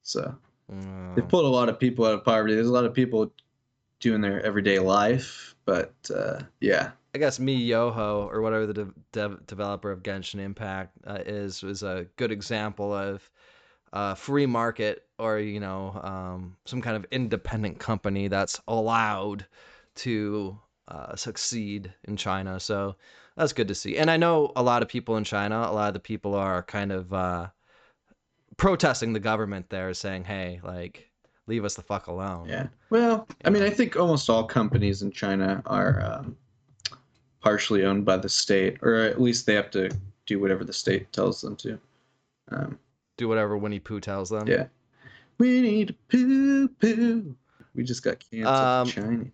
Speaker 1: so
Speaker 2: Mm.
Speaker 1: they've pulled a lot of people out of poverty. There's a lot of people doing their everyday life, but uh, yeah,
Speaker 2: I guess miHoYo or whatever the de- dev- developer of Genshin Impact uh, is is a good example of uh, free market or you know um, some kind of independent company that's allowed to uh, succeed in China. So that's good to see. And I know a lot of people in China. A lot of the people are kind of uh, protesting the government there, saying, "Hey, like." Leave us the fuck alone.
Speaker 1: yeah. Well, I mean, I think almost all companies in China are um, partially owned by the state, or at least they have to do whatever the state tells them to. Um,
Speaker 2: Do whatever Winnie Pooh tells them.
Speaker 1: yeah. We need to poo poo. We just got canceled
Speaker 2: Um,
Speaker 1: in China.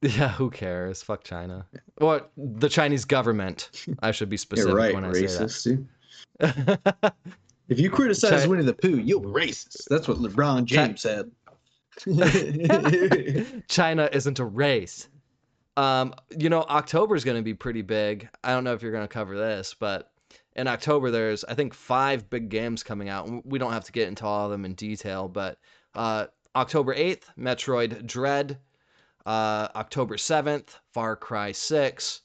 Speaker 2: Yeah, who cares? Fuck China. What the Chinese government? I should be specific You're
Speaker 1: right,
Speaker 2: when I
Speaker 1: racist,
Speaker 2: say that.
Speaker 1: If you criticize
Speaker 2: Chi-
Speaker 1: Winnie the Pooh, you're racist. That's what LeBron James said.
Speaker 2: China isn't a race. Um, you know, October is going to be pretty big. I don't know if you're going to cover this, but in October there's I think five big games coming out. We don't have to get into all of them in detail, but uh, October 8th, Metroid Dread. Uh, October 7th, Far Cry 6.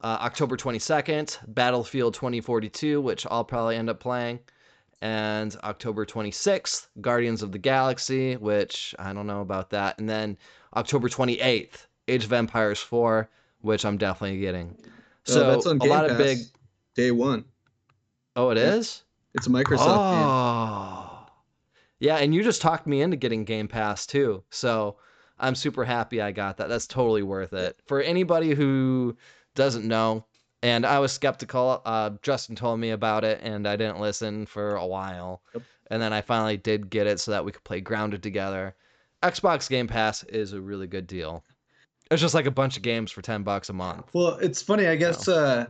Speaker 2: Uh, October 22nd, Battlefield 2042, which I'll probably end up playing. And October 26th, Guardians of the Galaxy, which I don't know about that. And then October 28th, Age of Empires 4, which I'm definitely getting. So
Speaker 1: Oh, that's on
Speaker 2: a
Speaker 1: Game
Speaker 2: lot of
Speaker 1: Pass,
Speaker 2: big.
Speaker 1: day one.
Speaker 2: Oh, it
Speaker 1: Yeah.
Speaker 2: is.
Speaker 1: It's a Microsoft game.
Speaker 2: Oh, yeah, and you just talked me into getting Game Pass too. So I'm super happy I got that. That's totally worth it. For anybody who doesn't know, and I was skeptical, uh, Justin told me about it, and I didn't listen for a while.
Speaker 1: Yep.
Speaker 2: And then I finally did get it so that we could play Grounded together. Xbox Game Pass is a really good deal. It's just like a bunch of games for 10 bucks a month.
Speaker 1: Well, it's funny. I guess uh,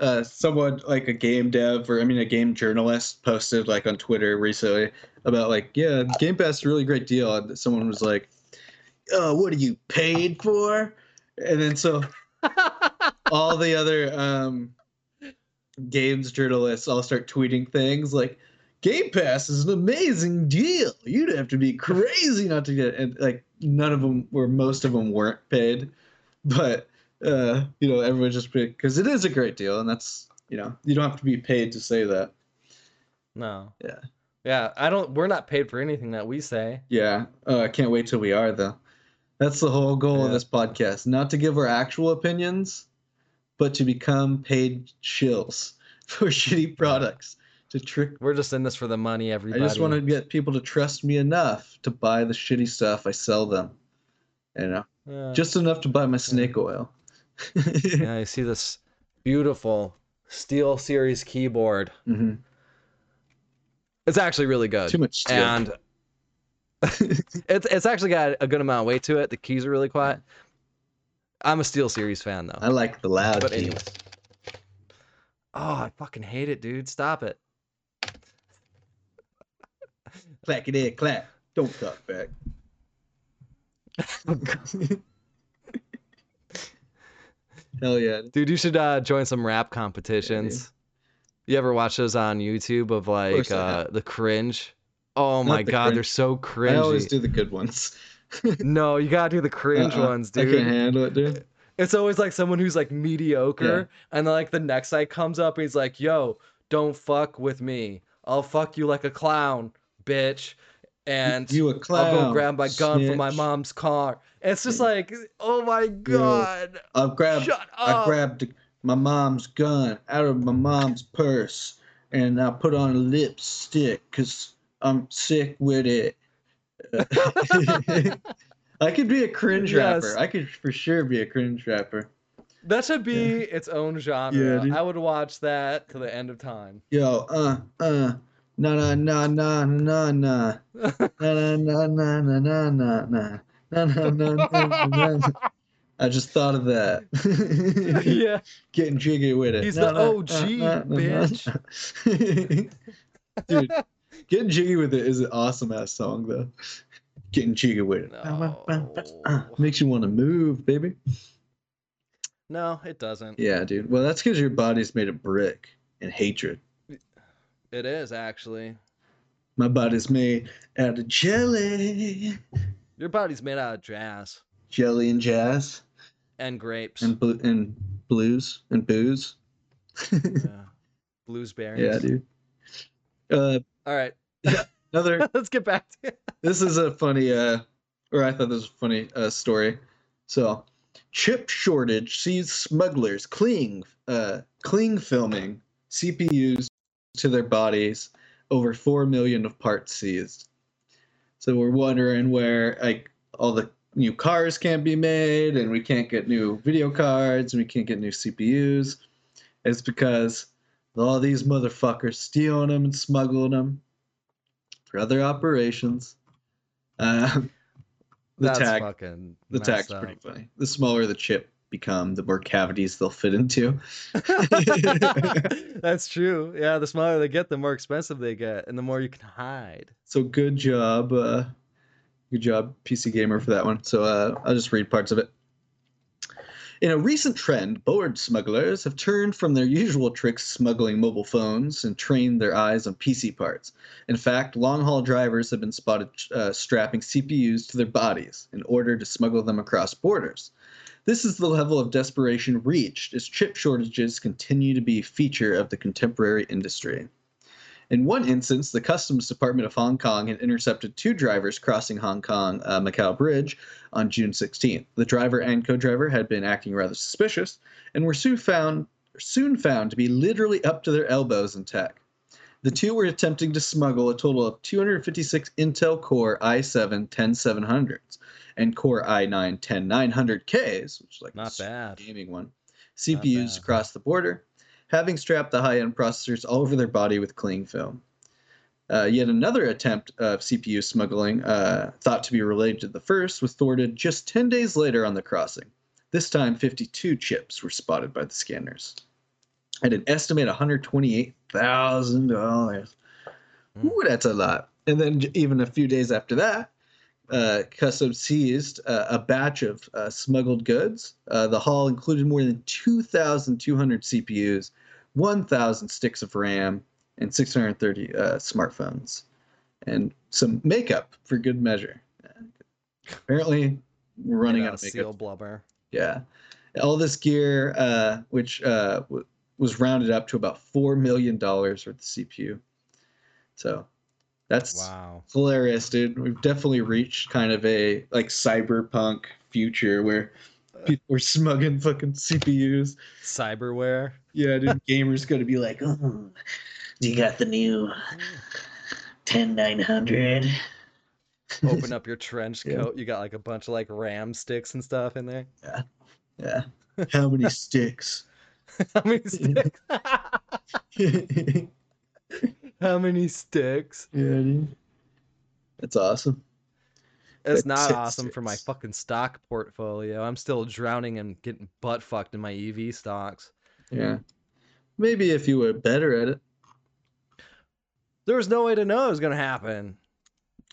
Speaker 1: uh, someone like a game dev or I mean a game journalist posted like on Twitter recently about like yeah, Game Pass is a really great deal, and someone was like, "Oh, what are you paid for?" And then so all the other um, games journalists all start tweeting things like. Game Pass is an amazing deal. You'd have to be crazy not to get it. And like none of them, or most of them, weren't paid. But uh, you know, everyone just because it is a great deal, and that's you know, you don't have to be paid to say that.
Speaker 2: No.
Speaker 1: Yeah.
Speaker 2: Yeah, I don't. We're not paid for anything that we say.
Speaker 1: Yeah, uh, I can't wait till we are though. That's the whole goal of this podcast: not to give our actual opinions, but to become paid shills for shitty products. To trick,
Speaker 2: We're just in this for the money, everybody.
Speaker 1: I just want to get people to trust me enough to buy the shitty stuff I sell them. You know,
Speaker 2: Yeah.
Speaker 1: just enough to buy my snake oil.
Speaker 2: yeah, I see this beautiful SteelSeries keyboard.
Speaker 1: hmm
Speaker 2: It's actually really good.
Speaker 1: Too much steel.
Speaker 2: and it's it's actually got a good amount of weight to it. The keys are really quiet. I'm a SteelSeries fan though.
Speaker 1: I like the loud
Speaker 2: But
Speaker 1: keys.
Speaker 2: anyways. Oh, I fucking hate it, dude. Stop it.
Speaker 1: Clack it in, clack. Don't talk back. Hell yeah.
Speaker 2: Dude, you should uh, join some rap competitions. you ever watch those on YouTube of like
Speaker 1: I
Speaker 2: uh, the cringe? Oh my
Speaker 1: the
Speaker 2: god, they're so cringe.
Speaker 1: I always do the good ones.
Speaker 2: No, you gotta do the cringe
Speaker 1: Uh-uh.
Speaker 2: ones,
Speaker 1: I
Speaker 2: dude.
Speaker 1: can't handle it, dude.
Speaker 2: It's always like someone who's like mediocre, and then like the next guy comes up and he's like, "Yo, don't fuck with me. I'll fuck you like a clown, bitch. And
Speaker 1: you a clown.
Speaker 2: I'll go grab my gun from my mom's car. And it's just like, oh my god.
Speaker 1: I grabbed
Speaker 2: Shut
Speaker 1: I grabbed my mom's gun out of my mom's purse and I put on a lipstick because I'm sick with it. I could be a cringe
Speaker 2: Yes.
Speaker 1: rapper. I could for sure be a cringe rapper.
Speaker 2: That should be its own genre.
Speaker 1: Yeah.
Speaker 2: I would watch that to the end of time.
Speaker 1: Yo, uh, uh, na na na na na na na na na na na na na na na na na na. I just thought of that.
Speaker 2: yeah.
Speaker 1: Getting jiggy with it.
Speaker 2: He's
Speaker 1: Na,
Speaker 2: the OG,
Speaker 1: na, na, na,
Speaker 2: bitch.
Speaker 1: Dude, getting jiggy with it is an awesome ass song though. Getting jiggy with it.
Speaker 2: No.
Speaker 1: Makes you want to move, baby.
Speaker 2: No, it doesn't.
Speaker 1: Yeah, dude. Well, that's because your body's made of brick and hatred.
Speaker 2: It is actually.
Speaker 1: My body's made out of jelly,
Speaker 2: Your body's made out of jazz
Speaker 1: jelly and jazz,
Speaker 2: and grapes.
Speaker 1: and blu- and blues and booze.
Speaker 2: yeah. Blues berries.
Speaker 1: yeah, dude. Uh,
Speaker 2: All right.
Speaker 1: another.
Speaker 2: Let's get back to it.
Speaker 1: this is a funny uh or i thought this was a funny uh story so chip shortage sees smugglers cling uh cling filming cpus to their bodies over 4 million of parts seized so we're wondering where like all the new cars can't be made and we can't get new video cards and we can't get new cpus it's because all these motherfuckers stealing them and smuggling them for other operations um, the
Speaker 2: That's
Speaker 1: tag,
Speaker 2: fucking
Speaker 1: the tag's
Speaker 2: up.
Speaker 1: pretty funny. The smaller the chip become, the more cavities they'll fit into.
Speaker 2: That's true. Yeah, the smaller they get, the more expensive they get, and the more you can hide.
Speaker 1: So good job, uh, good job, PC Gamer, for that one. So uh, I'll just read parts of it. In a recent trend, board smugglers have turned from their usual tricks smuggling mobile phones and trained their eyes on PC parts. In fact, long haul drivers have been spotted uh, strapping CPUs to their bodies in order to smuggle them across borders. This is the level of desperation reached as chip shortages continue to be a feature of the contemporary industry. In one instance, the Customs Department of Hong Kong had intercepted two drivers crossing Hong Kong uh, Macau Bridge on June 16th. The driver and co-driver had been acting rather suspicious and were soon found soon found to be literally up to their elbows in tech. The two were attempting to smuggle a total of 256 Intel Core i7 10700s and Core i9 10900Ks, which is like
Speaker 2: Not
Speaker 1: the
Speaker 2: bad.
Speaker 1: gaming one, CPUs across the border, having strapped the high-end processors all over their body with cling film. Uh, yet another attempt of CPU smuggling, uh, thought to be related to the first, was thwarted just 10 days later on the crossing. This time, 52 chips were spotted by the scanners. At an estimated $128,000.
Speaker 2: Mm.
Speaker 1: Ooh, that's a lot. And then even a few days after that, uh, Customs seized uh, a batch of uh, smuggled goods. Uh, the haul included more than 2,200 CPUs, 1,000 sticks of RAM, and 630 uh, smartphones, and some makeup for good measure. Apparently, we're running out
Speaker 2: of
Speaker 1: of makeup.
Speaker 2: seal blubber.
Speaker 1: Yeah, all this gear, uh, which uh, w- was rounded up to about four million dollars worth of CPU. So that's
Speaker 2: Wow.
Speaker 1: hilarious, dude. We've definitely reached kind of a like cyberpunk future where people are smuggling fucking CPUs.
Speaker 2: Cyberware.
Speaker 1: Yeah, dude. Gamers gonna be like, oh,
Speaker 3: You got the new 10900.
Speaker 2: Open up your trench
Speaker 1: Yeah.
Speaker 2: coat. You got like a bunch of like RAM sticks and stuff in there.
Speaker 1: yeah. Yeah. How many sticks?
Speaker 2: How many sticks? How many sticks?
Speaker 1: Yeah, dude. That's awesome.
Speaker 2: It's not awesome for my fucking stock portfolio. I'm still drowning and getting butt fucked in my EV stocks.
Speaker 1: Yeah. Maybe if you were better at it.
Speaker 2: There was no way to know it was gonna happen.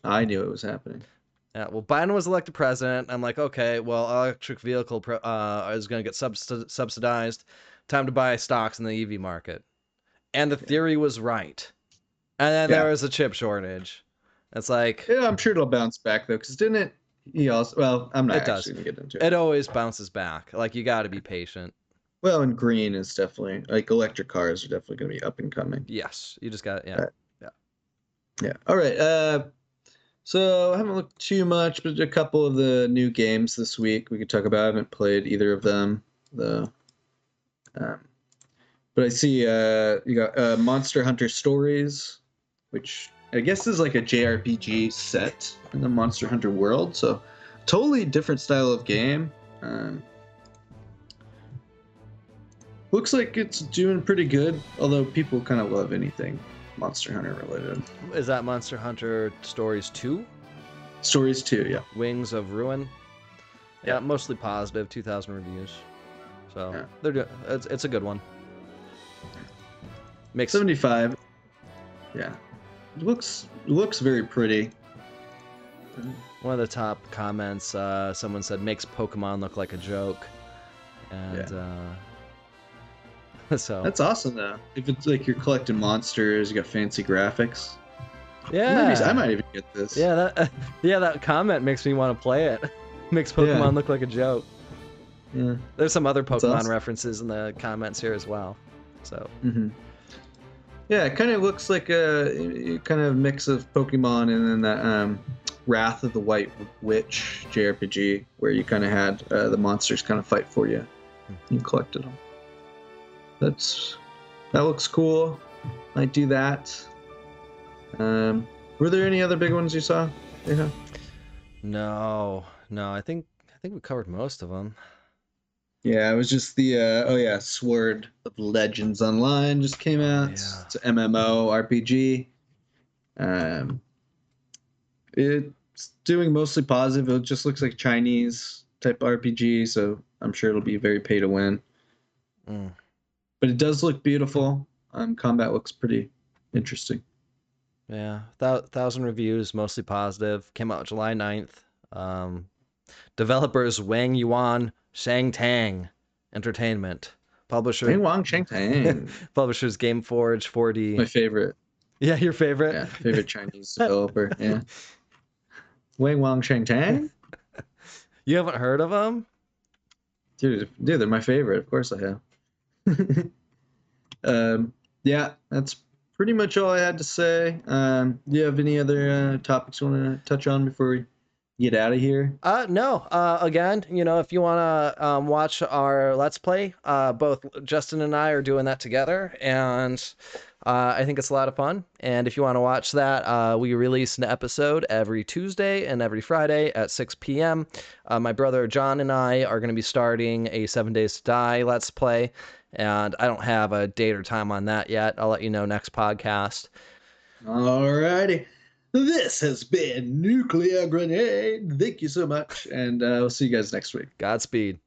Speaker 1: I knew it was happening.
Speaker 2: Yeah, well, Biden was elected president. I'm like, okay, well, electric vehicle uh, is going to get subsid- subsidized. Time to buy stocks in the EV market. And the theory was right. And then
Speaker 1: Yeah.
Speaker 2: there was a chip shortage. It's like,
Speaker 1: Yeah, I'm sure it'll bounce back though, because didn't it? He also well, I'm not
Speaker 2: It does.
Speaker 1: gonna get into it.
Speaker 2: it always bounces back. Like, you got to be patient.
Speaker 1: Well, and green is definitely like electric cars are definitely going to be up and coming.
Speaker 2: Yes, you just got yeah.
Speaker 1: Right. Yeah. All right. Uh, so I haven't looked too much, but a couple of the new games this week we could talk about. I haven't played either of them. The, um, but I see uh, you got uh, Monster Hunter Stories, which I guess is like a JRPG set in the Monster Hunter world. So totally different style of game. Um, looks like it's doing pretty good, although people kind of love anything Monster Hunter related.
Speaker 2: Is that Monster Hunter Stories 2?
Speaker 1: Stories 2, yeah.
Speaker 2: Wings of Ruin? Yeah,
Speaker 1: Yeah.
Speaker 2: mostly positive, 2,000 reviews. So
Speaker 1: Yeah.
Speaker 2: they're doing it's, it's a good one. Makes
Speaker 1: 75. Yeah. Looks looks very pretty.
Speaker 2: one of the top comments. Uh, someone said makes Pokemon look like a joke, and uh, so
Speaker 1: That's awesome though. If it's like you're collecting monsters, you got fancy graphics.
Speaker 2: yeah,
Speaker 1: Maybe I might even get this.
Speaker 2: yeah, that yeah, that comment makes me want to play it. makes Pokemon
Speaker 1: Yeah.
Speaker 2: look like a joke.
Speaker 1: Yeah.
Speaker 2: There's some other Pokemon
Speaker 1: awesome.
Speaker 2: references in the comments here as well. So
Speaker 1: hmm Yeah, it kind of looks like a kind of mix of Pokemon and then that um, Wrath of the White Witch JRPG, where you kind of had uh, the monsters kind of fight for you. You collected them. That's that looks cool. Might do that. Um, were there any other big ones you saw? Yeah.
Speaker 2: no, no, I think I think we covered most of them.
Speaker 1: Yeah, it was just the uh, oh yeah, Sword of Legends Online just came out.
Speaker 2: Yeah.
Speaker 1: It's an MMO RPG. Um, it's doing mostly positive. It just looks like Chinese type RPG, so I'm sure it'll be very pay to win.
Speaker 2: Mm.
Speaker 1: But it does look beautiful. Um, combat looks pretty interesting.
Speaker 2: Yeah, thou- thousand reviews, mostly positive. Came out July 9th. Um, developers Wang Yuan, Shang Tang Entertainment. Publisher
Speaker 1: Wang Wang Cheng Tang,
Speaker 2: publishers GameForge 4D.
Speaker 1: my favorite.
Speaker 2: yeah, your favorite.
Speaker 1: Yeah, favorite Chinese developer. Yeah. Wang Wang Cheng Tang.
Speaker 2: You haven't heard of them?
Speaker 1: Dude, dude, they're my favorite. Of course I have. um, yeah, that's pretty much all I had to say. Um, do you have any other uh, topics you want to touch on before we get out of here?
Speaker 2: Uh, no. Uh, again, you know, if you want to um, watch our Let's Play, uh, both Justin and I are doing that together, and uh, I think it's a lot of fun. And if you want to watch that, uh, we release an episode every Tuesday and every Friday at 6 p.m. Uh, my brother John and I are going to be starting a Seven Days to Die Let's Play, and I don't have a date or time on that yet. I'll let you know next podcast.
Speaker 1: Alrighty. This has been Nuclear Grenade. Thank you so much. And uh, we'll see you guys next week.
Speaker 2: Godspeed.